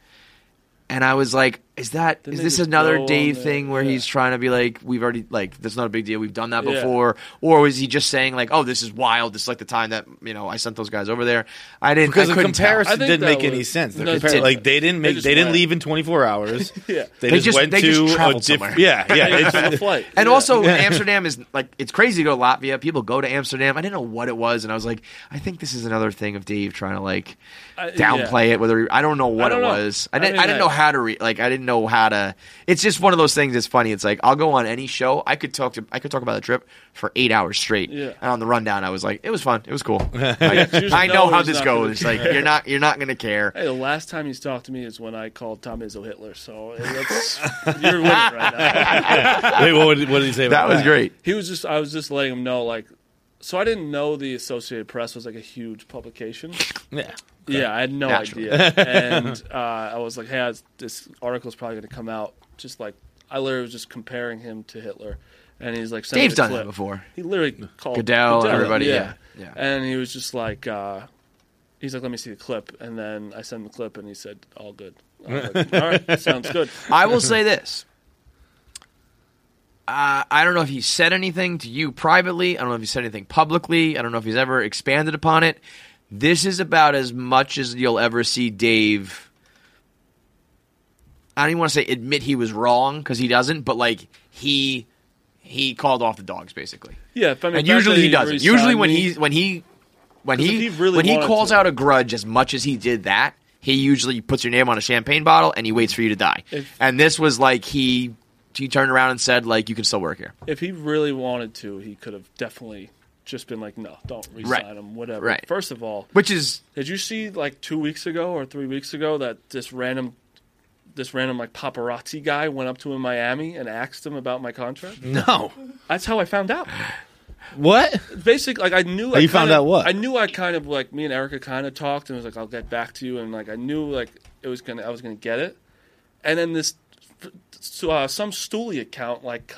And I was like, "Is that Didn't is this another Dave thing where Yeah. he's trying to be like, we've already like that's not a big deal, we've done that Yeah. before, or was he just saying like, oh, this is wild, this is like the time that you know I sent those guys over there? I didn't because I the couldn't tell. comparison didn't that make any sense. The no, compar- didn't. like they didn't make just they didn't leave in 24 hours. Yeah. They, They just, just- went they to just a traveled diff- somewhere. Yeah, yeah. It's it's- on flight. And also, Amsterdam is like it's crazy to go to Latvia. People go to Amsterdam. I didn't know what it was, and I was like, I think this is another thing of Dave trying to like downplay it. Whether I don't know what it was. I I didn't. I, didn't know how to re- like. I didn't know how to. It's just one of those things. that's funny. It's like I'll go on any show. I could talk to. I could talk about the trip for eight hours straight. Yeah. And on the rundown, I was like, it was fun. It was cool. Like, usually I know know how this not gonna goes. Like you're not. You're not gonna care. Hey, the last time he's talked to me is when I called Tom Izzo Hitler. So that's, you're winning right now. Wait, what, did- what did he say? That about was great. He was just, I was just letting him know, like, so I didn't know the Associated Press was like a huge publication. Yeah. Yeah, I had no Naturally. idea. And uh, I was like, hey, was- this article's probably going to come out. Just like, I literally was just comparing him to Hitler. And he's like, Dave's done clip. that before. He literally called Goodell, everybody, yeah, yeah. And he was just like, uh, he's like, let me see the clip. And then I sent him the clip, and he said, all good. I was like, all right, sounds good. I will say this. Uh, I don't know if he said anything to you privately. I don't know if he said anything publicly. I don't know if he's ever expanded upon it. This is about as much as you'll ever see Dave. I don't even want to say admit he was wrong because he doesn't, but like he he called off the dogs basically. Yeah, I mean, and usually he doesn't. Usually when he when he when he, he really when he calls to- out a grudge as much as he did that, he usually puts your name on a champagne bottle and he waits for you to die. If- and this was like he he turned around and said like you can still work here. if he really wanted to, he could have definitely just been like, no, don't resign Right. him, whatever. Right. First of all, Which is did you see like two weeks ago or three weeks ago that this random, this random like paparazzi guy went up to him in Miami and asked him about my contract? No. That's how I found out. What? Basically, like I knew. I you found kinda- out what? I knew. I kind of like me and Erika kind of talked and was like, "I'll get back to you," and like I knew like it was gonna, I was gonna get it, and then this, so, uh, some Stooley account like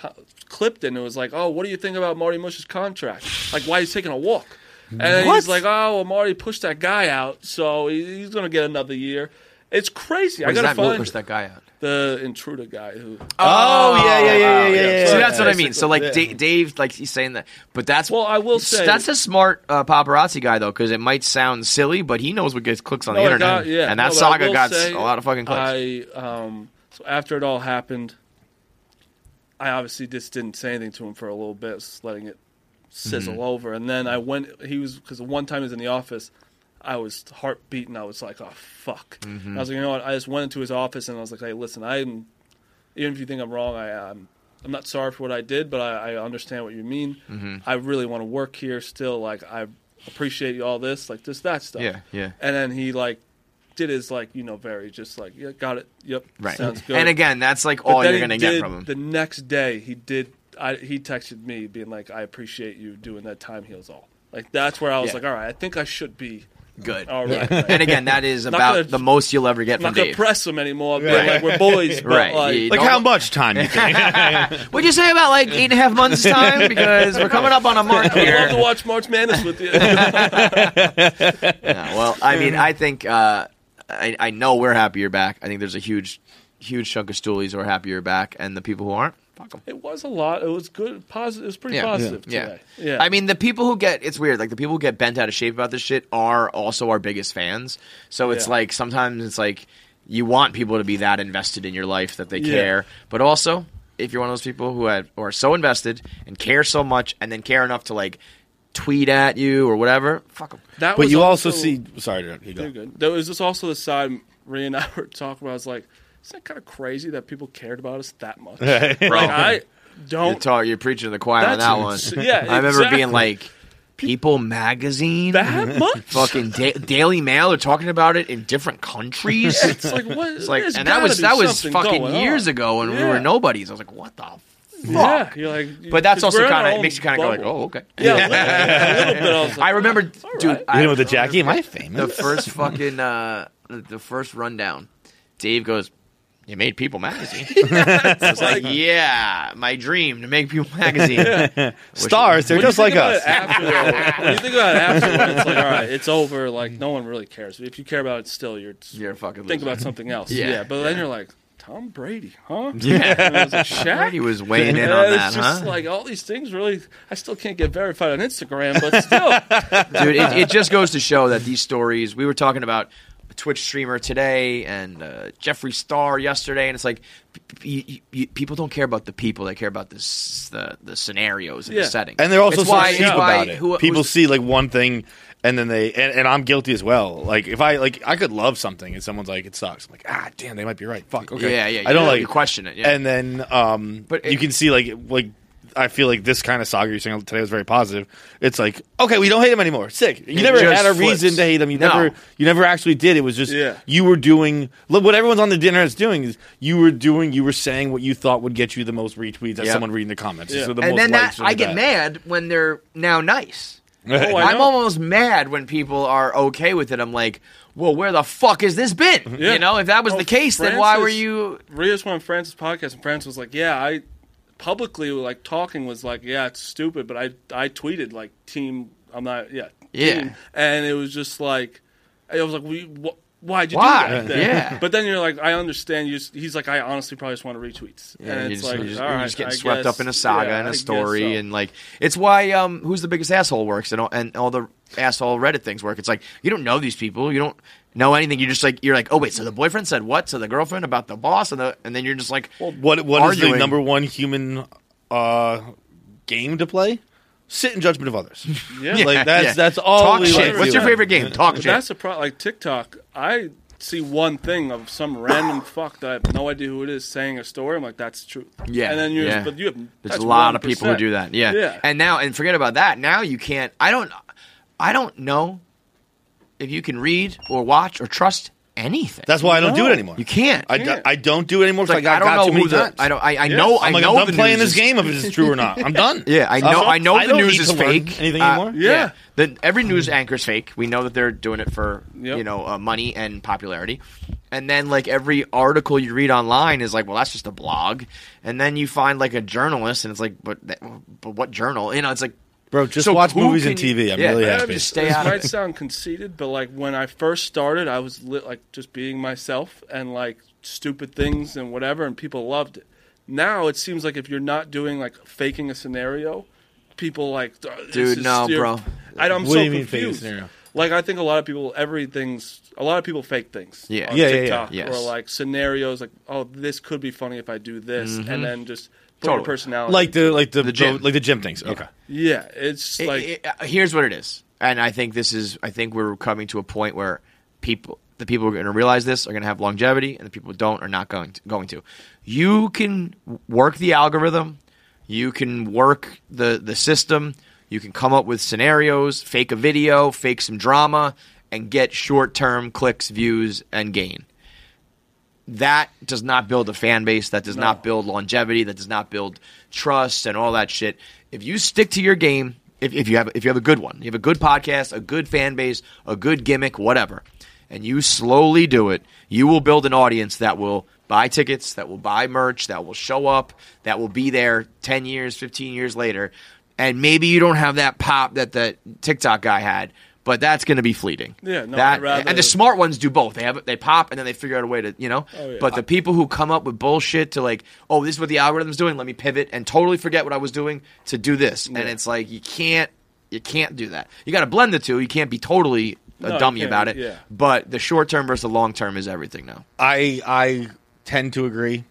clipped it and it was like, "Oh, what do you think about Marty Mush's contract? Like, why he's taking a walk?" And What? he's like, "Oh, well, Marty pushed that guy out, so he, he's gonna get another year." It's crazy. what I gotta that mean? find Push that guy out. the intruder guy who. Oh, yeah, yeah, yeah, yeah, yeah. yeah, So that's what I mean. So like Yeah. Da- Dave, like he's saying that, but that's Well, I will say that's a smart uh, paparazzi guy though, because it might sound silly, but he knows what gets clicks on No, the internet, got- yeah. and that No, saga got say a lot of fucking clicks. I um so after it all happened, I obviously just didn't say anything to him for a little bit, just letting it sizzle Mm-hmm. over. And then I went. He was because the one time he was in the office, I was heart beating. I was like, oh fuck. Mm-hmm. I was like, you know what? I just went into his office and I was like, hey, listen, I'm even if you think I'm wrong, I am. I'm not sorry for what I did, but I, I understand what you mean. Mm-hmm. I really want to work here still. Like I appreciate you all this, like just that stuff. Yeah, yeah. And then he like did his like you know very just like yeah got it yep right. sounds good. And again, that's like But all then you're gonna did- get from him. The next day he did. I, he texted me being like, "I appreciate you doing that. Time heals all." Like that's where I was Yeah. like, "All right, I think I should be Good. all Yeah. right." right. And again, that is about gonna- the most you'll ever get I'm not from gonna Dave. press him anymore. Being Right. like we're boys, but Right. like, Like how much time you think? What'd you say about like eight and a half months time? Because we're coming up on a mark I'd love to watch March Madness with you. Yeah, well, I mean, I think uh, I, I know we're happy you're back. I think there's a huge, huge chunk of stoolies who are happy you're back, and the people who aren't, fuck them. it was a lot. It was good. Positive. It was pretty Yeah. positive Yeah. today. Yeah. I mean, the people who get it's weird. Like the people who get bent out of shape about this shit are also our biggest fans. So it's Yeah. like sometimes it's like you want people to be that invested in your life that they Yeah. care, but also if you're one of those people who, have, who are so invested and care so much, and then care enough to like tweet at you or whatever, fuck them. That But was you also see. Sorry, you go. You're good. There was just also the side Rhea and I were talking about. I was like, isn't that kind of crazy that people cared about us that much? like, I don't. You're, talk, you're preaching to the choir on that one. ins- yeah, I remember exactly. being like, People Magazine, That much? fucking da- Daily Mail are talking about it in different countries. It's like what? It's like, and that was that was fucking years on. ago when we were nobodies. I was like, what the fuck? Yeah, you're like, But that's also we're in our kind of own makes you kind of go like, oh, okay. Yeah, a little, a little bit. I, was like, I remember, dude. I You know, the Jackie, am I famous? the first fucking uh, the the first rundown. Dave goes, "You made People Magazine." I was like, "Yeah, my dream to make People Magazine." Stars, they're just like us. it After, when you think about it after, it's like, all right, it's over. Like no one really cares. If you care about it still, you're You're fucking think loser. about something else. Yeah, Yeah, but then you're like, Tom Brady, huh? Yeah. I was like, Shaq? Brady was weighing in Yeah, on it's that, just huh? like all these things. Really, I still can't get verified on Instagram, but still, dude. It, it just goes to show that these stories. We were talking about a Twitch streamer today and uh, Jeffree Star yesterday, and it's like p- p- y- y- people don't care about the people; they care about this the the scenarios and Yeah. the setting. And they're also It's so why, cheap it's why about it. who- People see like one thing, and then they and, and I'm guilty as well. Like if I like I could love something, and someone's like it sucks. I'm like ah damn, they might be right. Fuck. Okay. Yeah, yeah, I don't you- like you question it, yeah. And then um, But you can see like like. I feel like this kind of saga you're saying today was very positive. It's like, okay, we don't hate him anymore. Sick. You It never had a flips. reason to hate him. You No. never, you never actually did. It was just Yeah. you were doing look, what everyone's on the dinner is doing is you were doing. You were saying what you thought would get you the most retweets as Yep. someone reading the comments. Yeah. So the and most then that I get bad. mad when they're now nice. Oh, I'm almost mad when people are okay with it. I'm like, well, where the fuck has this been? Mm-hmm. Yeah. You know, if that was Oh, the case, then why were you? Rhea's went on Francis' podcast, and Francis was like, "Yeah, I publicly like talking was like, yeah, it's stupid, but I I tweeted like team, I'm not, yeah, Yeah. team. and it was just like, I was like, we, why'd you Why? do that? then? Yeah. but then you're like, I understand. You, just, he's like, I honestly probably just want to retweets, Yeah, and you it's just, like, you just, all you're right, just getting I swept guess- up in a saga yeah, and I a guess story, so. and like it's why um, who's the biggest asshole works and all, and all the asshole Reddit things work. It's like you don't know these people, you don't know anything. You just like you're like, oh wait, so the boyfriend said what to the girlfriend about the boss, and the and then you're just like, What what is the number one human uh, game to play? Sit in judgment of others. Yeah. like that's yeah. that's all. Talk we shit. like What's your favorite game? Talk But shit. that's the problem. Like TikTok, I see one thing of some random fuck that I have no idea who it is saying a story. I'm like, that's true. Yeah, and then you, yeah. but you have There's a lot of people who do that. Yeah. yeah. And now, and forget about that. Now you can't. I don't. I don't know if you can read or watch or trust anything. That's why I don't do it anymore. you can't. I, d- I don't do it anymore. Because like, I I got, don't got too know many who the. times. I don't. I, I Yeah. know. I'm I like, know I'm done the playing news this is- game if it's true or not. I'm done. Yeah, I know. done. I know I the news is fake. anything Uh, anymore. Yeah. The, every news anchor's fake. We know that they're doing it for Yep. you know uh, money and popularity. And then like every article you read online is like, well, that's just a blog. And then you find like a journalist, and it's like, but but what journal? You know, it's like, Bro, just So watch movies and you- TV. I'm Yeah, really yeah, happy. just stay this out might sound conceited, but like when I first started, I was lit, like just being myself and like stupid things and whatever, and people loved it. Now it seems like if you're not doing like faking a scenario, people like, "Uh, this Dude, is- no, you're-" bro. I, I'm What so do you mean faking a confused. scenario? Like I think a lot of people, everything's a lot of people fake things. Yeah. on Yeah, yeah, yeah. Yes. Or like scenarios, like oh, this could be funny if I do this, and then just put Totally. your personality. like the like the, The gym. like the gym things. Okay. yeah, it's It- like it- uh, here's what it is, and I think this is. I think we're coming to a point where people, the people who are going to realize this, are going to have longevity, and the people who don't are not going to. Going to. You can work the algorithm, you can work the the system, you can come up with scenarios, fake a video, fake some drama, and get short term clicks, views, and gain. That does not build a fan base. That does not build longevity. That does not build trust and all that shit. If you stick to your game, if, if you have if you have a good one, you have a good podcast, a good fan base, a good gimmick, whatever, and you slowly do it, you will build an audience that will buy tickets, that will buy merch, that will show up, that will be there ten years, fifteen years later, and maybe you don't have that pop that the TikTok guy had. But that's going to be fleeting. Yeah, no, that rather- and the smart ones do both. They have they pop and then they figure out a way to you know. Oh, yeah. But the people who come up with bullshit to like, oh, this is what the algorithm's doing. Let me pivot and totally forget what I was doing to do this. And it's like you can't you can't do that. You got to blend the two. You can't be totally a No, dummy about it. yeah. But the short term versus the long term is everything now. I I tend to agree,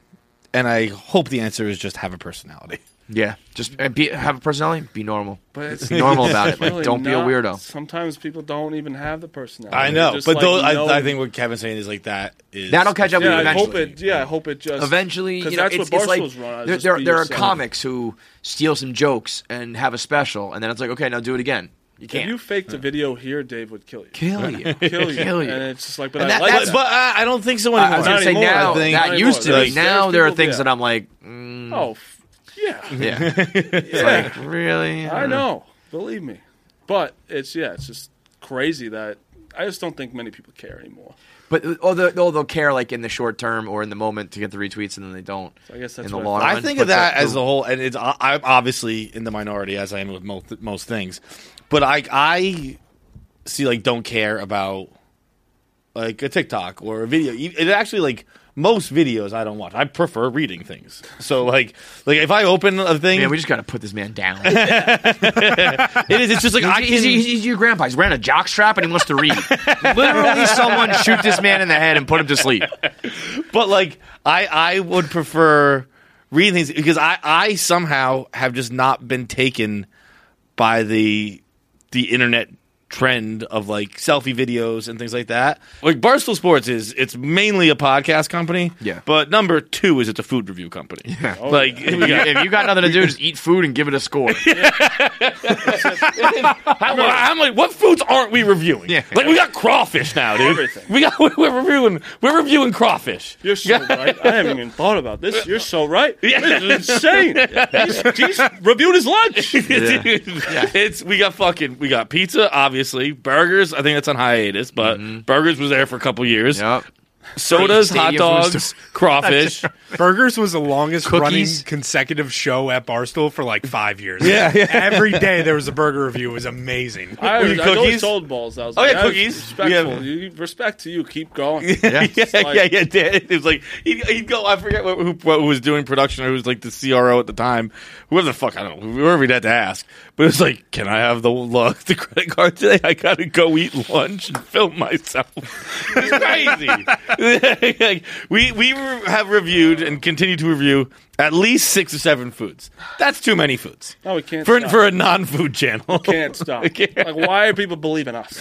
and I hope the answer is just have a personality. Yeah, just uh, be, have a personality. Be normal. But it's be normal about it. Like, really don't be a not. weirdo. Sometimes people don't even have the personality. I They're know, just but like, those, no- I, I think what Kevin's saying is like that is That'll catch up with yeah, you I hope eventually. it. Yeah, I hope it just Eventually, because you know, that's it's, what it's like run. on, there, just there, be there are yourself. comics who steal some jokes and have a special, and then it's like, okay, now do it again. You If can't. you faked a video here, Dave would kill you. Kill you. kill you. Kill you. And it's just like, but And I that- like that's- that. But I don't think so I anymore. was going to say anymore, now I think. that Not used to anymore. be. There's- Now there's there are people- things yeah. that I'm like, mm, oh, f- yeah, yeah. It's Yeah. like really. I know. Believe me. But it's yeah, it's just crazy that I just don't think many people care anymore. But oh, although, although they'll care like in the short term or in the moment to get the retweets, and then they don't. So I guess that's in the what long I run. I think But of that the- as the- a whole, and it's I'm obviously in the minority as I am with most most things, but I I see like don't care about like a TikTok or a video. It actually like most videos I don't watch. I prefer reading things. So like like if I open a thing, Man, we just got to put this man down. it is. It's just like I he's, can. he's, he's your grandpa. He's wearing a jock strap and he wants to read. Literally, someone shoot this man in the head and put him to sleep. but like I I would prefer reading things because I I somehow have just not been taken by the the internet trend of like selfie videos and things like that. Like Barstool Sports is it's mainly a podcast company. Yeah. But number two is it's a food review company. Yeah. Oh, like If you, if you got nothing to do, just eat food and give it a score. I'm, I'm like, what foods aren't we reviewing? Yeah. Like we got crawfish now, dude. Everything. We got we're reviewing we're reviewing crawfish. You're so right. I haven't even thought about this. You're so right. This is insane. He's, he's reviewed his lunch. Dude, It's we got fucking we got pizza, obviously burgers. I think that's on hiatus, but mm-hmm. burgers was there for a couple years. Yep. Sodas, hot dogs, was- crawfish. Burgers was the longest Cookies. running consecutive show at Barstool for like five years. Yeah, yeah. Every day there was a burger review. It was amazing. I, was, you I always cookies? told balls. I was Oh, like, yeah, cookies. Respectful. Yeah. You, respect to you. Keep going. yeah, yeah, like- yeah, yeah. Dan, it was like he'd, he'd go. I forget what, who, who was doing production. Or who was like the CRO at the time. Whoever the fuck I don't know. Whoever he'd had to ask. But it was like, can I have the uh, the credit card today? I gotta go eat lunch and film myself. It's crazy. Like, we we have reviewed and continue to review at least six or seven foods. That's too many foods No, we can't. for stop. for a non food channel. can't stop. Can't. Like, why are people believing us?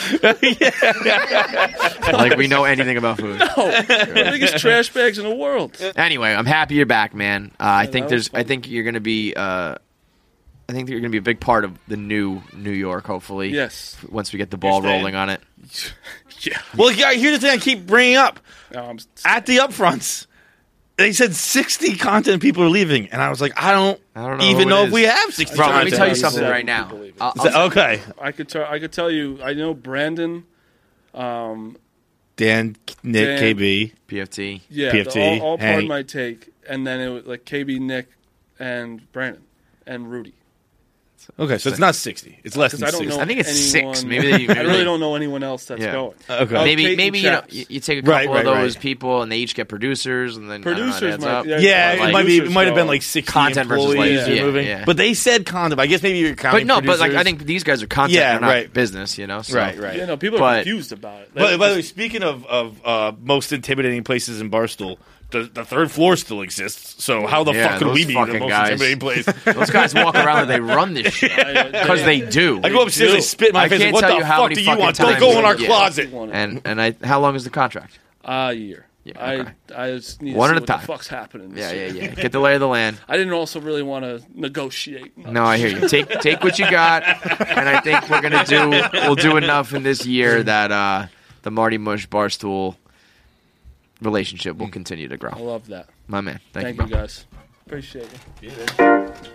like we know anything about food. Oh, the biggest trash bags in the world. Anyway, I'm happy you're back, man. Uh, I think there's. I think you're going to be. Uh, I think that you're going to be a big part of the new New York. Hopefully, Yes. Once we get the ball rolling on it. Yeah. Well, yeah, here's the thing I keep bringing up. Um, at the upfronts, they said 60 content people are leaving, and I was like, I don't, I don't know even know it if is. we have 60 Bro, let me tell you something right now. I'll- that- I'll- okay, I could tell. I could tell you. I know Brandon. Um, Dan, Nick, Dan. KB. PFT. yeah, PFT, the all, all part of my take, and then it was like KB, Nick, and Brandon, and Rudy. Okay, so it's not 60. It's less than I don't 60. know. I think it's anyone, six. Maybe they- I really don't know anyone else that's Yeah. going. Okay. Oh, Maybe maybe you know you, you take a couple Right, right, of those right. people and they each get producers and then I don't know, Producers might- up. yeah, Yeah, Like it might be. It might have been like 60 Content versus employees like- are yeah, moving. yeah. But they said content. I guess maybe you're counting But no, but like I think these guys are content. Yeah, not right. business. You know. So. Right, right. You know, people are But- confused about it. But by the way, speaking of of uh, most intimidating places in Barstool, the, the third floor still exists. So how the Yeah, fuck could we those be the most guys. intimidating place? Those guys walk around and they run this shit because they do. I go upstairs, I spit in my I face. can't What tell the you fuck do you fucking want? Don't go in our Yeah. closet. And and I how long is the contract? a year. Yeah, I okay. I just need One to at see a what time. the fuck's happening. this Yeah, yeah, year. yeah. Get the lay of the land. I didn't also really want to negotiate. No, I hear you. Take take what you got, and I think we're gonna do. We'll do enough in this year that uh, the Marty Mush Barstool relationship will mm. continue to grow. I love that. My man, thank, Thank, you, you, guys. Appreciate it.